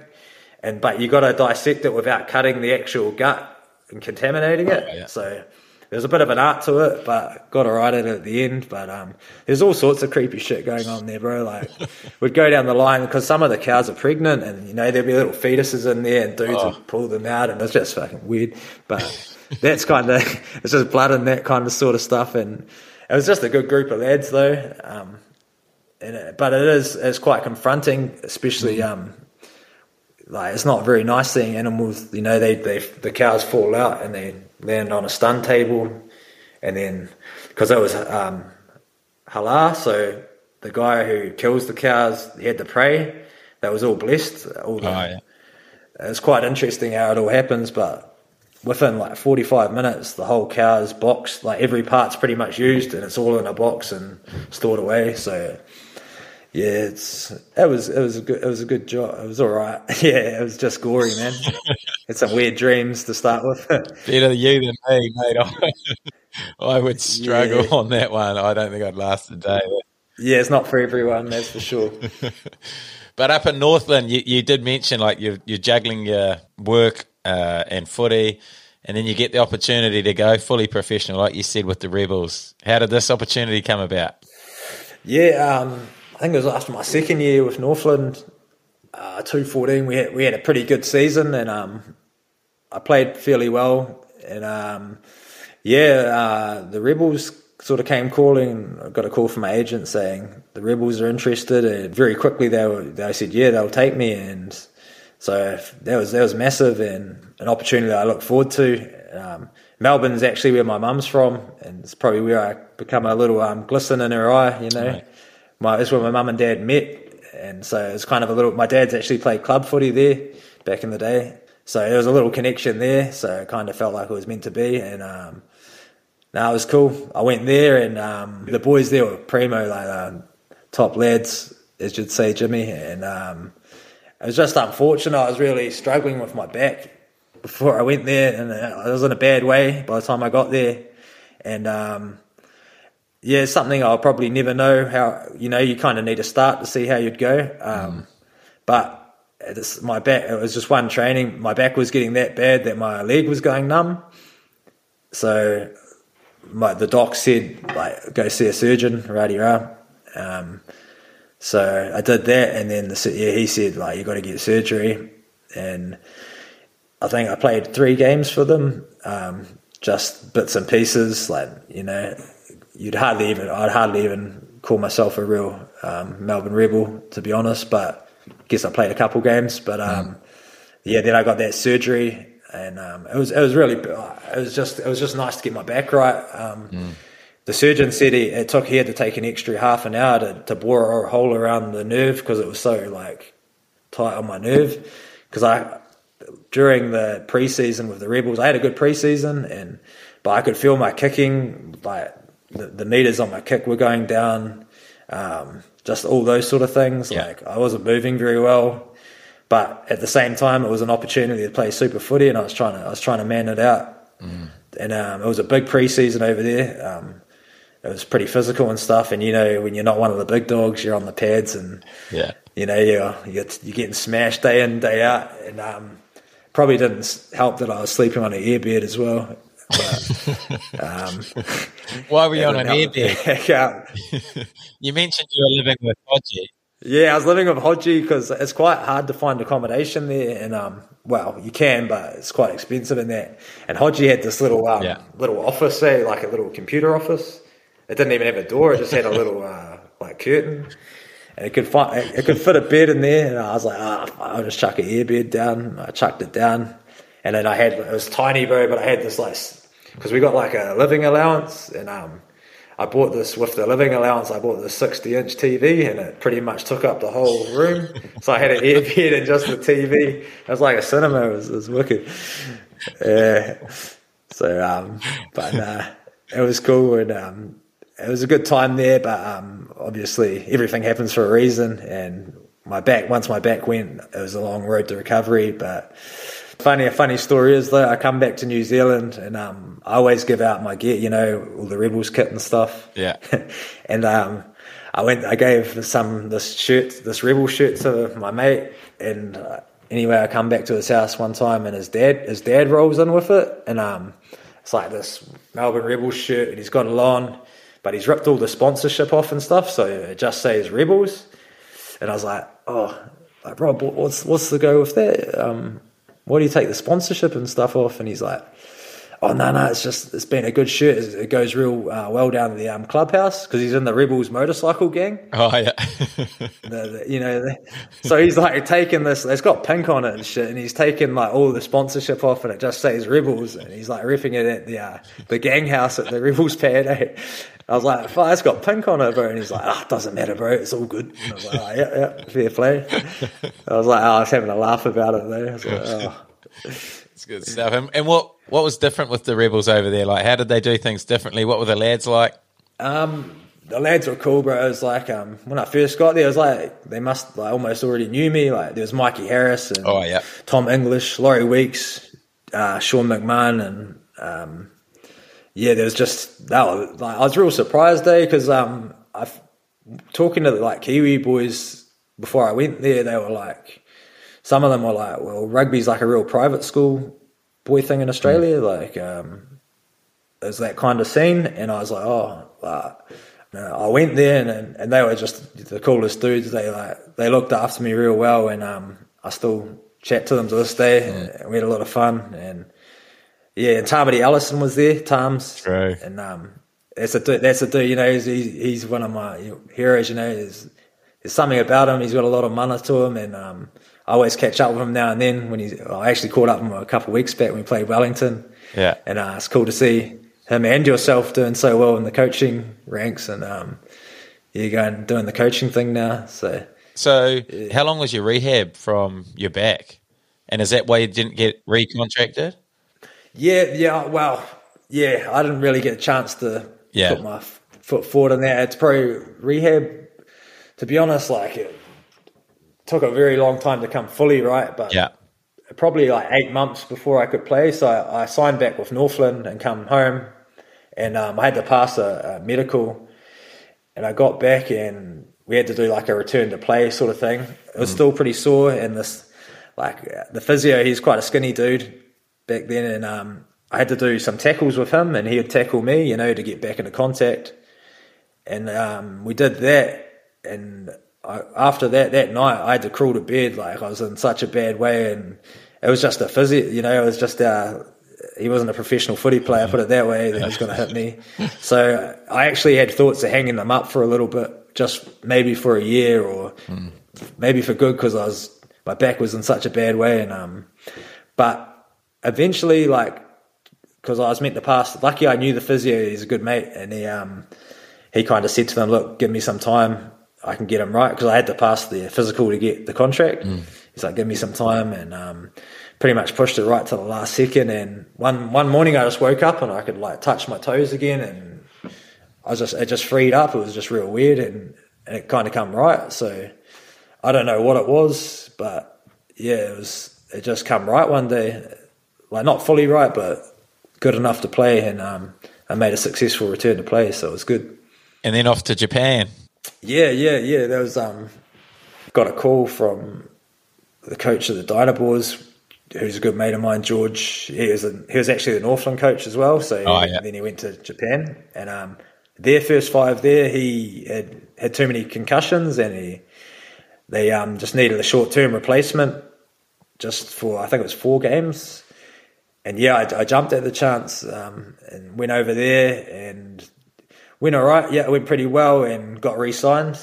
and but you got to dissect it without cutting the actual gut and contaminating it. yeah. So there's a bit of an art to it, but got to write it at the end. But um, there's all sorts of creepy shit going on there, bro. Like we'd go down the line because some of the cows are pregnant, and you know there'd be little fetuses in there, and dudes would pull them out, and it's just fucking weird. But that's kind of it's just blood and that kind of sort of stuff, and it was just a good group of lads though. Um, and it, but it is it's quite confronting, especially um, like it's not very nice seeing animals. You know, they they the cows fall out and they land on a stun table, and then because it was um, halal, so the guy who kills the cows he had to pray. That was all blessed. All the, Oh, yeah. It's quite interesting how it all happens, but within like 45 minutes, the whole is boxed. Like every part's pretty much used, and it's all in a box and stored away. So yeah, it's it was it was a good it was a good job. It was all right. Yeah, it was just gory, man. It's some weird dreams to start with. Better you than me, mate. I, I would struggle Yeah. on that one. I don't think I'd last a day. yeah, it's not for everyone, that's for sure. But up in Northland, you, you did mention like you're, you're juggling your work uh, and footy, and then you get the opportunity to go fully professional, like you said with the Rebels. How did this opportunity come about? Yeah, um, I think it was after my second year with Northland, uh, two fourteen. We had we had a pretty good season, and um, I played fairly well. And um, yeah, uh, the Rebels sort of came calling. I got a call from my agent saying the Rebels are interested, and very quickly they were, they said yeah they'll take me, and so that was that was massive and an opportunity that I look forward to. Um, Melbourne's actually where my mum's from, and it's probably where I become a little um, glisten in her eye, you know. Right. My that's where my mum and dad met, and so it's kind of a little. My dad's actually played club footy there back in the day, so there was a little connection there. So it kind of felt like it was meant to be, and um, no, it was cool. I went there, and um, the boys there were primo, like um, top lads, as you'd say, Jimmy, and um, it was just unfortunate. I was really struggling with my back before I went there, and I was in a bad way by the time I got there. And um, yeah, something I'll probably never know how. You know, you kind of need to start to see how you'd go. Um, But it's, my back, it was just one training. My back was getting that bad that my leg was going numb. So my, the doc said, like, go see a surgeon, righty rah. Um, so I did that, and then the, yeah, he said like you got to get surgery, and I think I played three games for them, um, just bits and pieces. Like you know, you'd hardly even I'd hardly even call myself a real um, Melbourne Rebel to be honest, but guess I played a couple games. But um, yeah, then I got that surgery, and um, it was it was really it was just it was just nice to get my back right. Um, The surgeon said he, it took he had to take an extra half an hour to, to bore a hole around the nerve because it was so like tight on my nerve. Because I during the preseason with the Rebels, I had a good preseason, and but I could feel my kicking, like the, the meters on my kick were going down, um, just all those sort of things. Yeah. Like I wasn't moving very well, but at the same time, it was an opportunity to play super footy, and I was trying to I was trying to man it out. And um, it was a big preseason over there. Um, it was pretty physical and stuff, and you know when you're not one of the big dogs, you're on the pads and Yeah. you know, you're, you're, you're getting smashed day in, day out. And um, probably didn't help that I was sleeping on an airbed as well. But, um, Why were you on an airbed? yeah. You mentioned you were living with Hodgie. yeah, I was living with Hodgie because it's quite hard to find accommodation there. And, um, well, you can, but it's quite expensive in that. And Hodgie had this little um, Yeah. little office, say, like a little computer office. It didn't even have a door, it just had a little uh, like curtain. and it could find it could fit a bed in there. And I was like, ah, I'll just chuck an airbed down. I chucked it down, and then I had it was tiny, bro, but I had this like because we got like a living allowance, and um, I bought this with the living allowance. I bought this sixty inch TV, and it pretty much took up the whole room. so I had an airbed and just the TV. It was like a cinema. It was, it was wicked. Yeah. So, um, but uh, it was cool and um, it was a good time there. But um, obviously, everything happens for a reason. And my back, once my back went, it was a long road to recovery. But funny, a funny story is that I come back to New Zealand and um, I always give out my gear, you know, all the Rebels kit and stuff. Yeah. and um, I went. I gave some this shirt, this rebel shirt, to my mate, and uh, anyway, I come back to his house one time, and his dad, his dad rolls in with it, and um, it's like this Melbourne Rebels shirt, and he's got it on, but he's ripped all the sponsorship off and stuff, so it just says Rebels, and I was like, oh, like Rob, what's what's the go with that? Um, why do you take the sponsorship and stuff off? And he's like, oh no no, it's just it's been a good shirt. It goes real uh, well down to the um, clubhouse because he's in the Rebels motorcycle gang. Oh yeah. The, the, you know, the, so he's like taking this. It's got pink on it and shit, and he's taking like all the sponsorship off, and it just says Rebels, and he's like ripping it at the uh, the gang house at the Rebels pad. Eh? I was like, "Fuck, it's got pink on it, bro," and he's like, "Oh, it doesn't matter, bro. It's all good." And I was like, oh, "Yeah, yeah, fair play." I was like, "Oh, I was having a laugh about it though." I was like. It's good stuff. And, and what what was different with the rebels over there? Like, how did they do things differently? What were the lads like? Um, the lads were cool, bro. It was like um, when I first got there, it was like they must like almost already knew me. Like there was Mikey Harris and Oh, yeah. Tom English, Laurie Weeks, uh, Sean McMahon, and um, yeah, there was just that. Was, like I was real surprised though because um, I talking to like Kiwi boys before I went there, they were like, some of them were like, well, rugby's like a real private school boy thing in Australia, like. Um, there's that kind of scene, and I was like, oh, uh, I went there, and, and they were just the coolest dudes. They like they looked after me real well, and um, I still chat to them to this day. And we had a lot of fun, and yeah, and Tamati Ellison was there, True. and um, that's a dude, that's a dude. You know, he's, he's he's one of my heroes. You know, there's there's something about him. He's got a lot of mana to him, and um, I always catch up with him now and then. When he's, I actually caught up with him a couple of weeks back when we played Wellington. Yeah. and uh, it's cool to see him and yourself doing so well in the coaching ranks, and um, you're going doing the coaching thing now. So So, how long was your rehab from your back? And is that why you didn't get recontracted? yeah, yeah, well, yeah, I didn't really get a chance to Yeah. put my foot forward in that. It's probably rehab. To be honest, like it took a very long time to come fully right, but Yeah. probably like eight months before I could play. So I, I signed back with Northland and come home, and um, I had to pass a, a medical, and I got back and we had to do like a return to play sort of thing. It was still pretty sore, and this like the physio, he's quite a skinny dude back then, and um, I had to do some tackles with him, and he would tackle me, you know, to get back into contact, and um, we did that, and I, after that that night, I had to crawl to bed, like I was in such a bad way, and it was just a physio, you know, it was just uh he wasn't a professional footy player, put it that way, that he was going to hit me. So I actually had thoughts of hanging them up for a little bit, just maybe for a year or maybe for good because I was my back was in such a bad way, and um, but eventually, like because I was meant to pass. Lucky I knew the physio; he's a good mate, and he um he kind of said to them, "Look, give me some time. I can get him right because I had to pass the physical to get the contract." He's like, "Give me some time," and um, pretty much pushed it right to the last second. And one one morning, I just woke up and I could like touch my toes again, and I was just it just freed up. It was just real weird, and, and it kind of come right. So I don't know what it was, but yeah, it was. It just come right one day, like not fully right, but good enough to play, and um, I made a successful return to play, so it was good. And then off to Japan. Yeah, yeah, yeah. There was um, got a call from the coach of the DynaBoars, who's a good mate of mine, George. He was a, he was actually the Northland coach as well. So Oh, yeah. then he went to Japan, and um, their first five there, he had had too many concussions, and he they um, just needed a short term replacement, just for I think it was four games. And yeah, I, I jumped at the chance um, and went over there and went all right. Yeah, it went pretty well and got re-signed.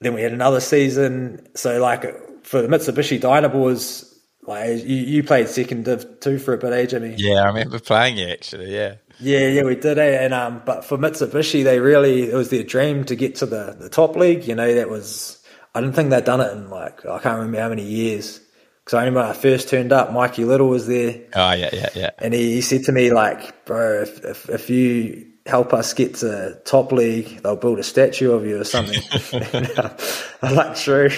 Then we had another season. So like for the Mitsubishi DynaBoars, like you, you played second div two for a bit, eh, Jimmy? Yeah, I remember playing you actually. Yeah. Yeah, yeah, we did, eh? And um, but for Mitsubishi, they really it was their dream to get to the the top league. You know, that was I didn't think they'd done it in like I can't remember how many years. Because I remember when I first turned up, Mikey Little was there. Oh yeah, yeah, yeah. And he, he said to me, like, bro, if, if, if you help us get to top league, they'll build a statue of you or something. I'm like, true.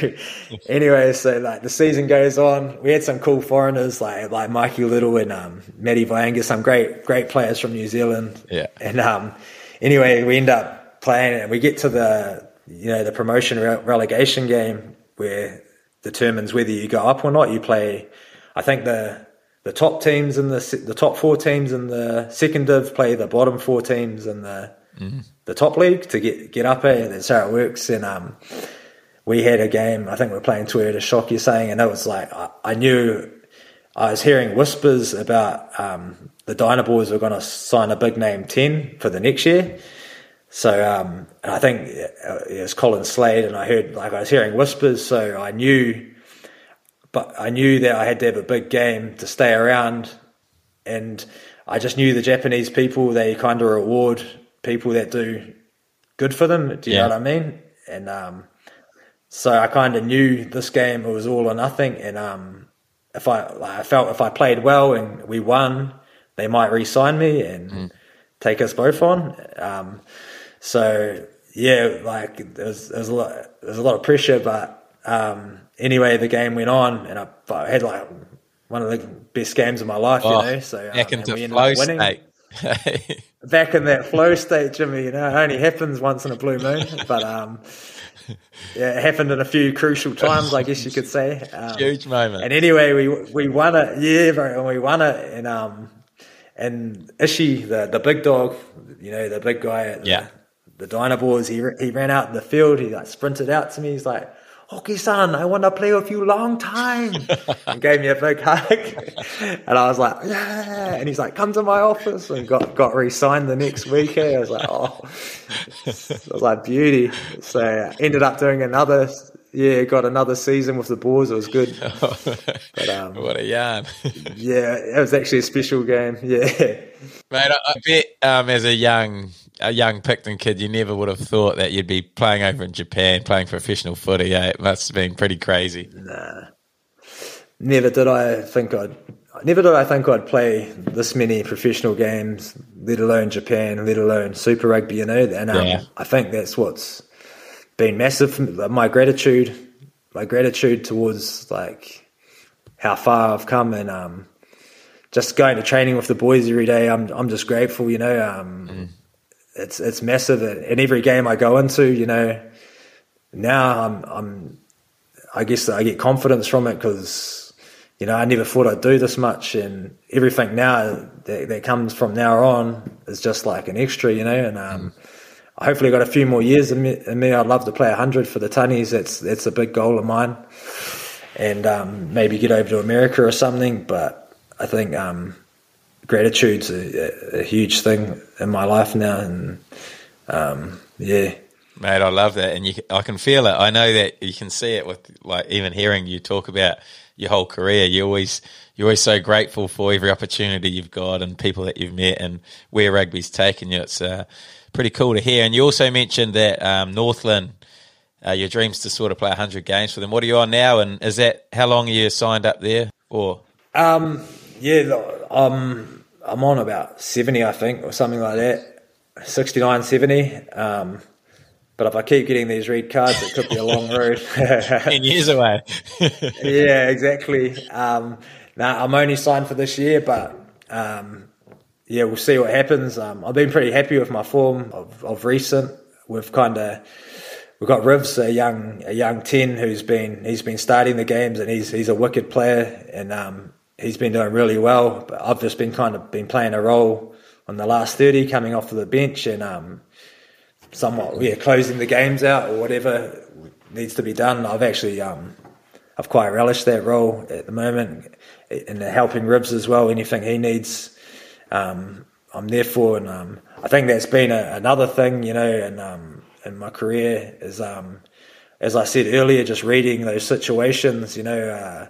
anyway, so like the season goes on. We had some cool foreigners like like Mikey Little and um, Matty Vanga, some great great players from New Zealand. Yeah. And um, anyway, we end up playing and we get to the you know the promotion re- relegation game where determines whether you go up or not. You play, I think the the top teams in the the top four teams in the second div play the bottom four teams in the the top league to get get up there. That's how it works. And um, we had a game. I think we are playing Toyota Shokki. You're saying, and it was like I, I knew I was hearing whispers about um, the DynaBoars were going to sign a big name ten for the next year. So um, and I think it was Colin Slade, and I heard like I was hearing whispers. So I knew, but I knew that I had to have a big game to stay around, and I just knew the Japanese people. They kind of reward people that do good for them. Do you Yeah. know what I mean? And um, so I kind of knew this game it was all or nothing, and um, if I like, I felt if I played well and we won, they might re-sign me and take us both on. Um, so yeah, like there was, there was a lot there was a lot of pressure, but um, anyway, the game went on, and I, I had like one of the best games of my life, Oh, you know. So um, back into we ended flow up winning state. back in that flow state, Jimmy. You know, it only happens once in a blue moon, but um, yeah, it happened in a few crucial times, I guess you could say. Um, Huge moment. And anyway, we we won it, yeah, bro, and we won it, and um, and Ishi, the the big dog, you know, the big guy at the, Yeah. the he he ran out in the field, he like sprinted out to me, he's like. Son, I want to play with you long time. and gave me a big hug. and I was like, yeah. And he's like, come to my office and got, got re-signed the next week. eh? I was like, oh, it was like beauty. So I ended up doing another, yeah, got another season with the Boars. It was good. But um, what a yarn. yeah, it was actually a special game. Yeah. Mate, I, I bet um, as a young a young Picton kid, you never would have thought that you'd be playing over in Japan, playing professional footy. Eh? It must have been pretty crazy. Nah, Never did I think I'd. Never did I think I'd play this many professional games, let alone Japan, let alone Super Rugby. You know, and um, Yeah. I think that's what's been massive. My gratitude, my gratitude towards like how far I've come, and um, just going to training with the boys every day. I'm I'm just grateful. You know, um, it's it's massive. In every game I go into, you know, now I'm I'm I guess I get confidence from it because you know I never thought I'd do this much, and everything now that, that comes from now on is just like an extra, you know. And um, I hopefully got a few more years in me, in me. I'd love to play hundred for the Tunnies. That's that's a big goal of mine, and um, maybe get over to America or something. But I think um, gratitude's a, a, huge thing in my life now, and um, yeah. Mate, I love that, and you, I can feel it. I know that you can see it with like even hearing you talk about your whole career. You always you're always so grateful for every opportunity you've got and people that you've met and where rugby's taken you. It's uh, pretty cool to hear. And you also mentioned that um, Northland, uh, your dreams to sort of play hundred games for them. What are you on now? And is that how long are you signed up there for? Um, yeah, um, I'm on about 70, I think, or something like that. 69, 70. Um, but if I keep getting these red cards, it could be a long road. Ten years away. yeah, exactly. Um, now I'm only signed for this year, but um, yeah, we'll see what happens. Um, I've been pretty happy with my form of, of recent. We've kind of we've got Rivs, a young a young ten who's been he's been starting the games and he's he's a wicked player and um, he's been doing really well. But I've just been kind of been playing a role on the last thirty, coming off of the bench and um, somewhat yeah closing the games out or whatever needs to be done. I've actually um, I've quite relished that role at the moment and helping Rivs as well. Anything he needs, um, I'm there for. And um, I think that's been a, another thing, you know, and um, in my career is, um, as I said earlier, just reading those situations, you know, uh,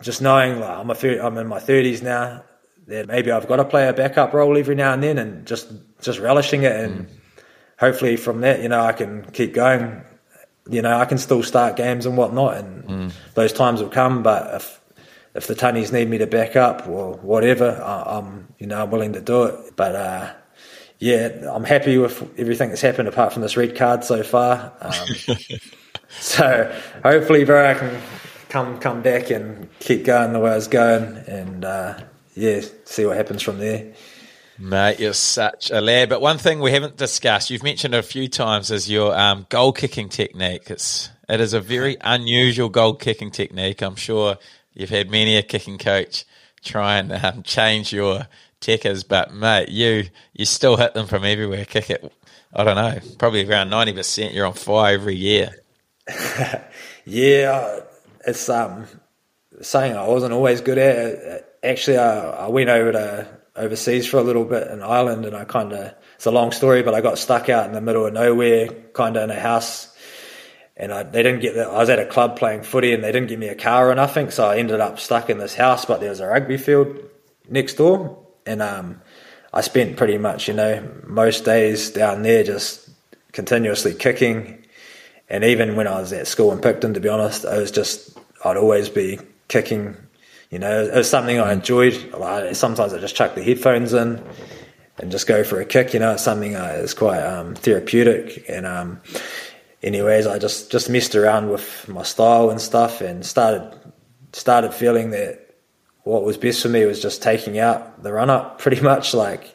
just knowing like, I'm a thir- I'm in my 30s now. That maybe I've got to play a backup role every now and then, and just just relishing it, and hopefully from that, you know, I can keep going you know, I can still start games and whatnot, and those times will come. But if if the tunnies need me to back up or whatever, I, I'm you know I'm willing to do it. But uh, yeah, I'm happy with everything that's happened apart from this red card so far. Um, so hopefully, bro, I can come come back and keep going the way I was going, and uh, yeah, see what happens from there. Mate, you're such a lad. But one thing we haven't discussed, you've mentioned it a few times, is your um, goal kicking technique. It's it is a very unusual goal kicking technique. I'm sure you've had many a kicking coach try and um, change your techers, but mate, you you still hit them from everywhere. Kick it, I don't know, probably around ninety percent. You're on fire every year. Yeah, it's um something I wasn't always good at. Actually, I, I went over to overseas for a little bit in Ireland, and I kind of it's a long story, but I got stuck out in the middle of nowhere, kind of in a house, and I, they didn't get the, I was at a club playing footy, and they didn't give me a car or nothing, so I ended up stuck in this house, but there was a rugby field next door, and um, I spent pretty much you know most days down there just continuously kicking and even when I was at school in Picton, to be honest, I was just I'd always be kicking. You know, it was something I enjoyed. Sometimes I just chuck the headphones in and just go for a kick. You know, it's something uh, is quite um, therapeutic. And um, anyways, I just just messed around with my style and stuff, and started started feeling that what was best for me was just taking out the run up. Pretty much, like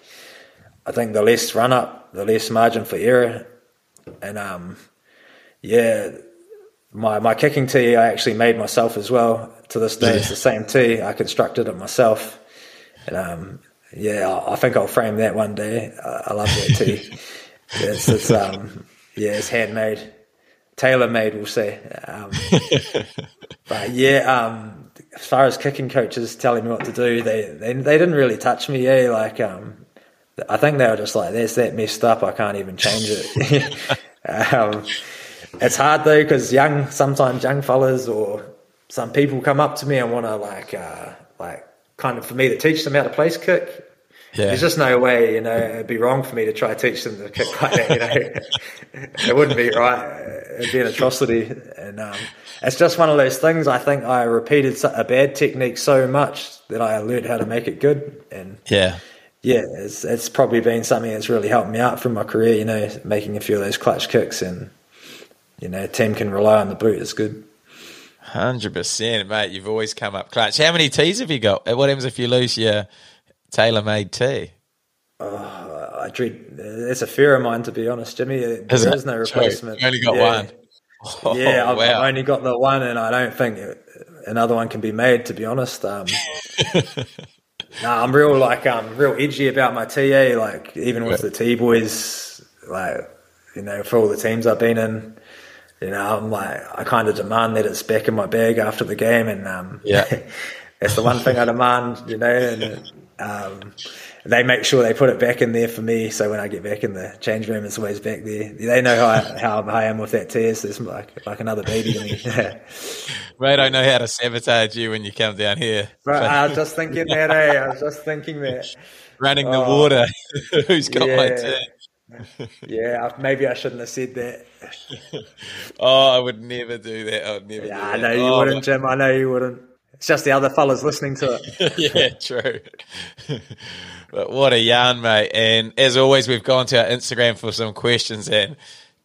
I think the less run up, the less margin for error, and um, yeah, my my kicking tee I actually made myself as well. To this day, it's the same tee. I constructed it myself, and um, yeah, I, I think I'll frame that one day. I, I love that tee. yeah, it's, it's um, yeah, it's handmade, tailor made, we'll say. Um, but yeah, um, as far as kicking coaches telling me what to do, they they, they didn't really touch me. Yeah, like um, I think they were just like, "That's that messed up. I can't even change it." um, it's hard though because young sometimes young fellas or some people come up to me and want to like uh, like kind of for me to teach them how to place kick. Yeah. There's just no way, you know, it'd be wrong for me to try to teach them to kick like that, you know. it wouldn't be right. It'd be an atrocity. And um, it's just one of those things. I think I repeated a bad technique so much that I learned how to make it good. And Yeah. yeah, it's, it's probably been something that's really helped me out from my career, you know, making a few of those clutch kicks and, you know, team can rely on the boot. It's good. Hundred percent, mate. You've always come up clutch. How many tees have you got? What happens if you lose your tailor-made tee? Oh, I dread. It's a fear of mine, to be honest, Jimmy. There Is is no replacement. You only got Yeah. one. Oh, Yeah, I've, wow. I've only got the one, and I don't think another one can be made. To be honest, um, nah, I'm real like um real edgy about my TA. Like even with the T boys, like you know, for all the teams I've been in, you know, I'm like I kind of demand that it's back in my bag after the game, and um, Yeah. that's the one thing I demand. You know, and um, they make sure they put it back in there for me. So when I get back in the change room, it's always back there. They know how I, how I am with that test. It's like like another baby to me. Mate, I know how to sabotage you when you come down here. but I was just thinking that. Eh? I was just thinking that. Running the Oh. water. Who's got my Yeah. Yeah, maybe I shouldn't have said that. Oh, I would never do that. I would never Yeah, I know you Oh, wouldn't, Jim. I know you wouldn't. It's just the other fellas listening to it. yeah, true. but what a yarn, mate. And as always, we've gone to our Instagram for some questions and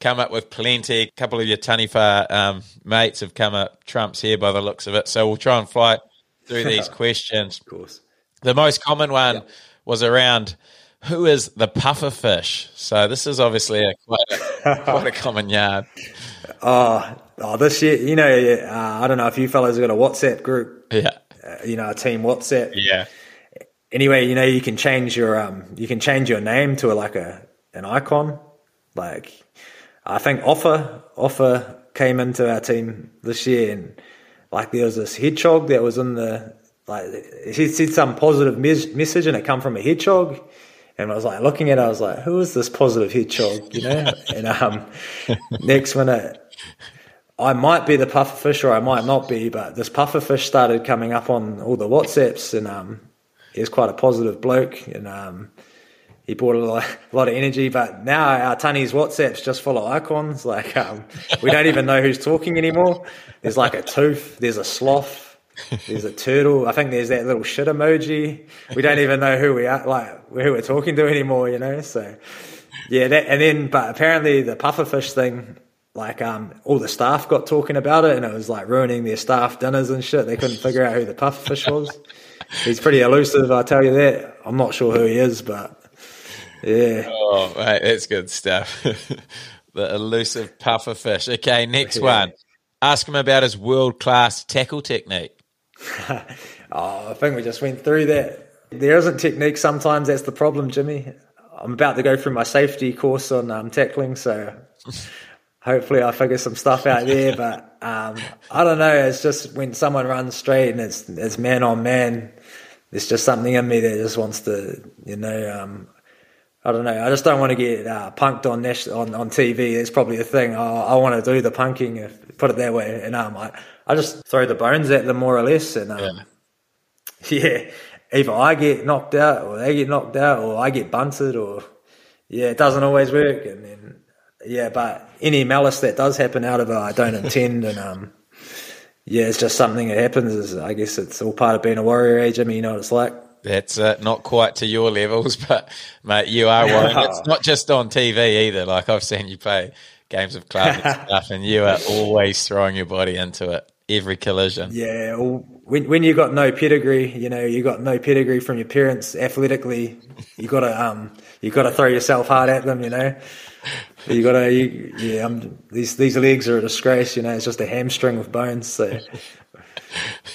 come up with plenty. A couple of your Taniwha um, mates have come up trumps here by the looks of it. So we'll try and fly through these questions. Of course. The most common one was around who is the puffer fish. So this is obviously a quite a, quite a common yarn. Oh, oh, this year, you know, uh, I don't know if you fellas have got a WhatsApp group, Yeah, uh, you know, a team WhatsApp. yeah, anyway, you know, you can change your um, you can change your name to a, like a an icon. Like, I think Offer Offer came into our team this year, and like there was this hedgehog that was in the like he said some positive mes- message, and it come from a hedgehog. And I was like looking at it, I was like, who is this positive hedgehog? You know? and um, next minute, I might be the puffer fish or I might not be, but this puffer fish started coming up on all the WhatsApps and um, he's quite a positive bloke and um, he brought a lot, a lot of energy. But now our Tunny's WhatsApp's just full of icons. Like um, we don't even know who's talking anymore. There's like a tooth, there's a sloth, there's a turtle. I think there's that little shit emoji. We don't even know who we are, like who we're talking to anymore. You know, so yeah. That, and then, but apparently the pufferfish thing, like um, all the staff got talking about it, and it was like ruining their staff dinners and shit. They couldn't figure out who the pufferfish was. He's pretty elusive, I tell you that. I'm not sure who he is, but Yeah. Oh, mate, that's good stuff. the elusive pufferfish. Okay, next Yeah. one. Ask him about his world class tackle technique. Oh, I think we just went through that. There isn't technique sometimes. That's the problem, Jimmy. I'm about to go through my safety course on um, tackling, so hopefully I figure some stuff out there. But um, I don't know. It's just when someone runs straight and it's it's man on man. There's just something in me that just wants to, you know. Um, I don't know. I just don't want to get uh, punked on nas- on on TV. That's probably the thing. I, I want to do the punking, if put it that way. And um, I, I just throw the bones at them more or less, and um, yeah, either I get knocked out or they get knocked out or I get bunted or yeah, it doesn't always work. And then yeah, but any malice that does happen out of it, I don't intend. And um, yeah, it's just something that happens. Is I guess it's all part of being a warrior, eh, Jimmy? You know what it's like. That's uh, not quite to your levels, but mate, you are one. It's not just on TV either. Like I've seen you play games of club and stuff, and you are always throwing your body into it every collision. Yeah, well, when when you got no pedigree, you know, you got no pedigree from your parents athletically. You gotta um, you gotta throw yourself hard at them. You know, you gotta you, yeah. Um, these these legs are a disgrace. You know, it's just a hamstring with bones. So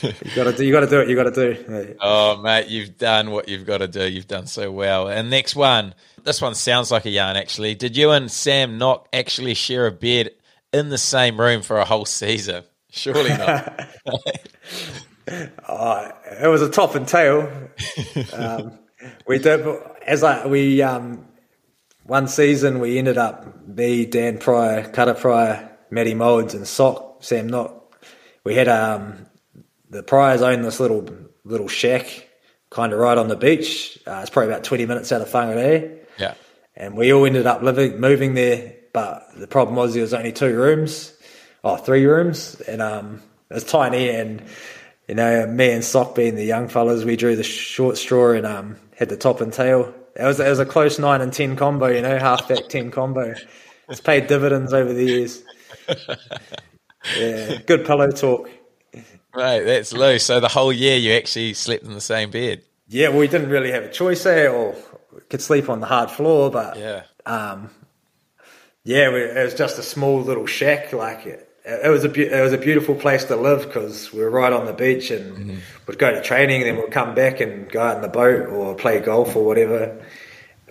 you gotta do you gotta do it. you gotta do. Oh, mate, you've done what you've got to do. You've done so well. And next one, this one sounds like a yarn. Actually, did you and Sam Nock actually share a bed in the same room for a whole season? Surely not. It was a top and tail. Um, we did as like we um, one season we ended up me Dan Pryor, Kara Pryor, Matty Moulds, and Sock Sam Nock. We had um, the Pryors owned this little little shack, kind of right on the beach. Uh, it's probably about twenty minutes out of Whangarei yeah. and we all ended up living moving there. But the problem was there was only two rooms, oh three rooms, and um, it was tiny. And you know, me and Sock being the young fellas, we drew the short straw and um, had the top and tail. It was it was a close nine and ten combo, you know, half back ten combo. It's paid dividends over the years. Yeah, good pillow talk. Right, that's loose. So the whole year you actually slept in the same bed. Yeah, well, we didn't really have a choice there, or we could sleep on the hard floor, but Yeah. um, yeah, we, it was just a small little shack. Like it, it was a beau- it was a beautiful place to live because we were right on the beach and we'd go to training, and then we'd come back and go out in the boat or play golf or whatever.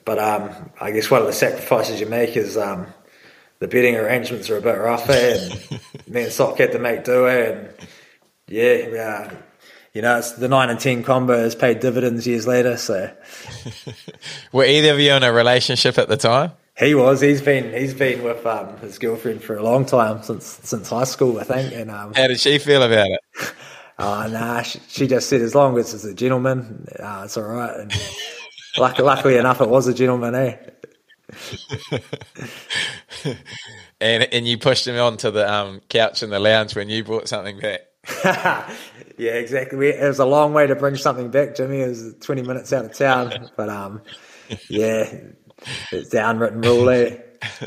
But um, I guess one of the sacrifices you make is um, the bedding arrangements are a bit rough, eh? and me and Sock had to make do, eh? and yeah, yeah. You know, it's the nine and ten combo has paid dividends years later. So Were either of you in a relationship at the time? He was. He's been. He's been with um, his girlfriend for a long time since since high school, I think. And um, How did she feel about it? oh nah, she, she just said as long as it's a gentleman, uh, it's all right. And luckily, luckily enough, it was a gentleman, eh? And and you pushed him onto the um, couch in the lounge when you brought something back. yeah, exactly. We, it was a long way to bring something back, Jimmy. It was 20 minutes out of town. But um, yeah, it's the unwritten rule eh?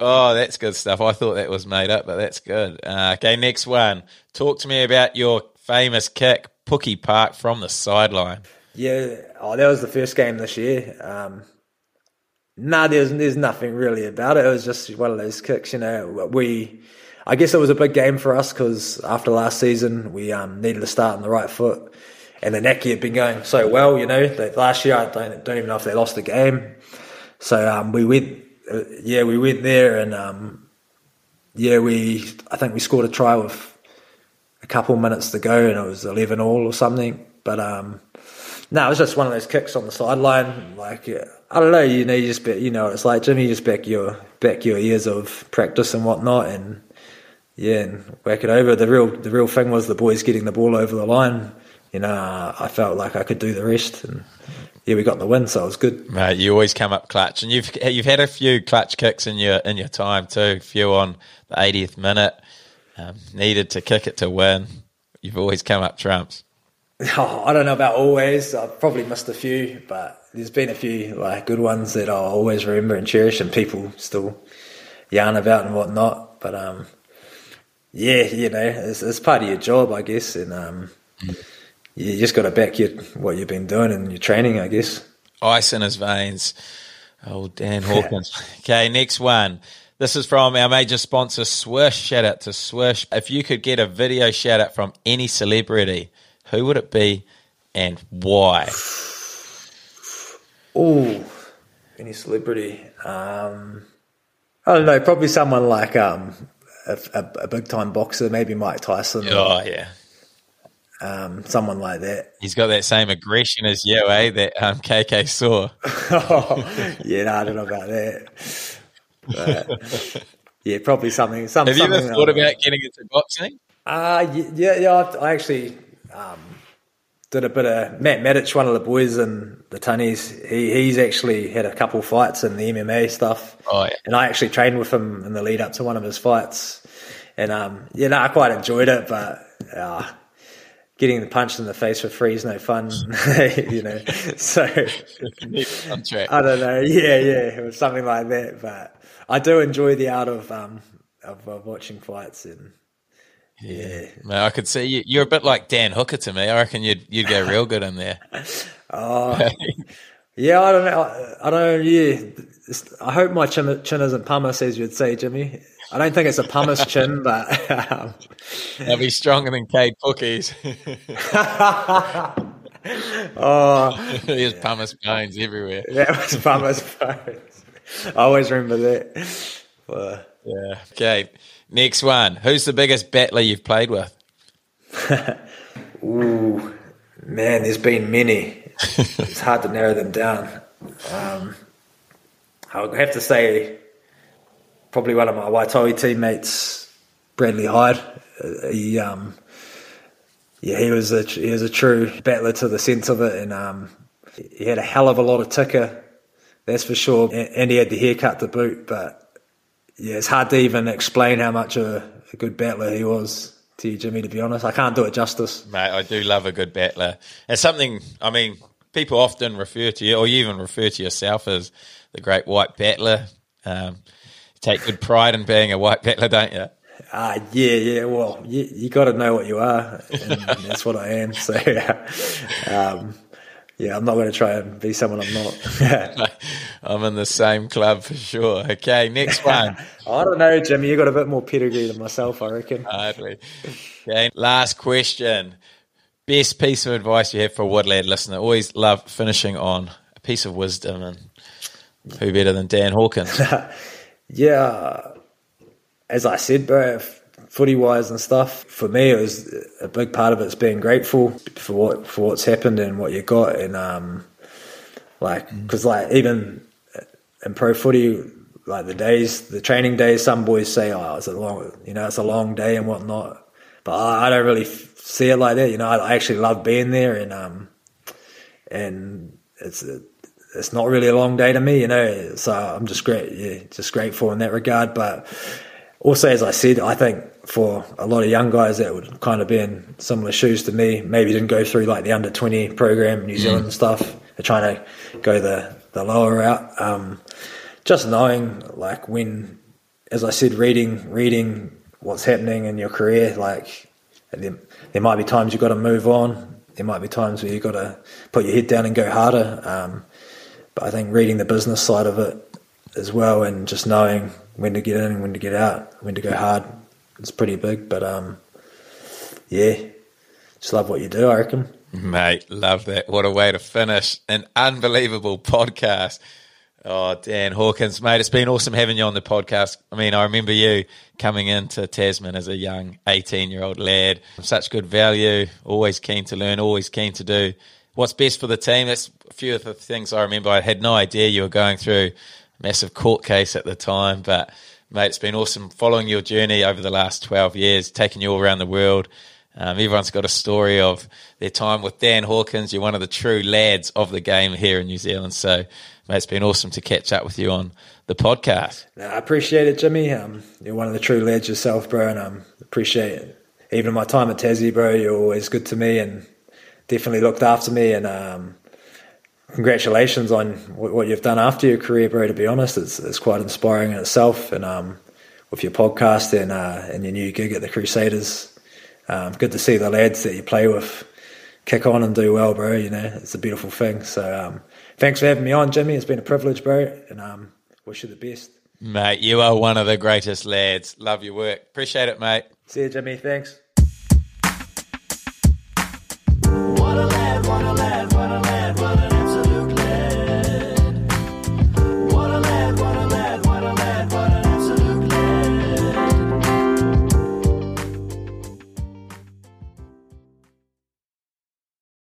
Oh, that's good stuff. I thought that was made up, but that's good. Uh, okay, next one. Talk to me about your famous kick, Pukekura Park from the sideline. Yeah, oh, that was the first game this year. Um, nah, there's there's nothing really about it. It was just one of those kicks, you know. We, I guess it was a big game for us because after last season we um, needed to start on the right foot, and the Naki had been going so well, you know. That last year I don't don't even know if they lost the game, so um, we went, uh, yeah, we went there and um, yeah, we I think we scored a try with a couple minutes to go, and it was eleven all or something, but um. No, it was just one of those kicks on the sideline. Like uh, I don't know, you know, you just you know, it's like Jimmy, you just back your back your years of practice and whatnot, and yeah, and whack it over. The real the real thing was the boys getting the ball over the line. You know, I felt like I could do the rest, and yeah, we got the win, so it was good. Mate, you always come up clutch, and you've you've had a few clutch kicks in your in your time too. A few on the 80th minute, um, needed to kick it to win. You've always come up trumps. Oh, I don't know about always. I've probably missed a few, but there's been a few like good ones that I'll always remember and cherish, and people still yarn about and whatnot. But um, yeah, you know, it's, it's part of your job, I guess, and um, you just got to back your what you've been doing and your training, I guess. Ice in his veins. Oh, Dan Hawkins. okay, next one. This is from our major sponsor, Swish. Shout out to Swish. If you could get a video shout out from any celebrity, who would it be and why? Oh, any celebrity? Um, I don't know. Probably someone like um, a, a, a big time boxer, maybe Mike Tyson, or Oh, yeah. Um, someone like that. He's got that same aggression as you, eh? That um, KK saw. yeah, no, I don't know about that. But, yeah, probably something. Some, Have you ever thought like that. about getting into boxing? Uh, yeah, yeah. I, I actually um, did a bit of Matt Matich, one of the boys in the Tunnies. He, he's actually had a couple fights in the MMA stuff. Oh, yeah. And I actually trained with him in the lead up to one of his fights. And um, yeah, no, I quite enjoyed it, but uh, getting the punched in the face for free is no fun, you know. So I don't know. Yeah, yeah, it was something like that. But I do enjoy the art of um, of, of watching fights and. Yeah, No, I could see you. You're a bit like Dan Hooker to me. I reckon you'd you'd go real good in there. oh, Yeah, I don't know. I, I don't know. Yeah, I hope my chin, chin isn't pumice, as you'd say, Jimmy. I don't think it's a pumice chin, but um, They'll be stronger than Cade Cookies. oh, There's pumice bones everywhere. that was pumice bones. I always remember that. Yeah. Okay. Next one. Who's the biggest battler you've played with? ooh, man, there's been many. it's hard to narrow them down. Um, I'll have to say, probably one of my Waitohi teammates, Bradley Hyde. Uh, He, um, yeah, he was a he was a true battler to the sense of it, and um, he had a hell of a lot of ticker, that's for sure. And, and he had the haircut to boot, but yeah, it's hard to even explain how much a, a good battler he was to you, Jimmy. To be honest, I can't do it justice. Mate, I do love a good battler. It's something, I mean, people often refer to you, or you even refer to yourself as the great white battler. Um, take good pride in being a white battler, don't you? Ah, yeah, yeah. Well, you, you got to know what you are, and that's what I am. So, um, yeah, I'm not going to try and be someone I'm not. I'm in the same club for sure. Okay, next one. I don't know, Jimmy. You got a bit more pedigree than myself, I reckon. Hardly. Okay, last question. Best piece of advice you have for a What a Lad listener? Always love finishing on a piece of wisdom, and who better than Dan Hawkins? Yeah, as I said, bro, footy wise and stuff. For me, it was a big part of it's being grateful for what for what's happened and what you got, and um, like because like even in pro footy, like the days, the training days, some boys say, "Oh, it's a long, you know, it's a long day and whatnot," but I, I don't really f- see it like that. You know, I, I actually love being there, and um, and it's it's not really a long day to me, you know. So I'm just great, yeah, just grateful in that regard. But also, as I said, I think for a lot of young guys that would kind of be in similar shoes to me, maybe didn't go through like the under 20 program New Zealand and stuff. They're trying to go the, the lower route. Um, just knowing like when, as I said, reading, reading what's happening in your career, like there, there might be times you've got to move on. There might be times where you've got to put your head down and go harder. Um, but I think reading the business side of it as well and just knowing when to get in and when to get out, when to go hard, it's pretty big. But um, yeah, just love what you do, I reckon. Mate, love that. What a way to finish an unbelievable podcast. Oh, Dan Hawkins, mate, it's been awesome having you on the podcast. I mean, I remember you coming into Tasman as a young 18 year old lad. Such good value, always keen to learn, always keen to do what's best for the team. That's a few of the things I remember. I had no idea you were going through a massive court case at the time, but mate, it's been awesome following your journey over the last 12 years, taking you all around the world. Um, everyone's got a story of their time with Dan Hawkins. You're one of the true lads of the game here in New Zealand. So, mate, it's been awesome to catch up with you on the podcast. No, I appreciate it, Jimmy. Um, you're one of the true lads yourself, bro, and um, appreciate it. Even my time at Tassie, bro, you're always good to me and definitely looked after me. And um, congratulations on what, what you've done after your career, bro. To be honest, it's, it's quite inspiring in itself. And um, with your podcast and uh, and your new gig at the Crusaders, um, good to see the lads that you play with kick on and do well, bro. You know, it's a beautiful thing. So um, thanks for having me on, Jimmy. It's been a privilege, bro, and um, wish you the best. Mate, you are one of the greatest lads. Love your work. Appreciate it, mate. See you, Jimmy. Thanks.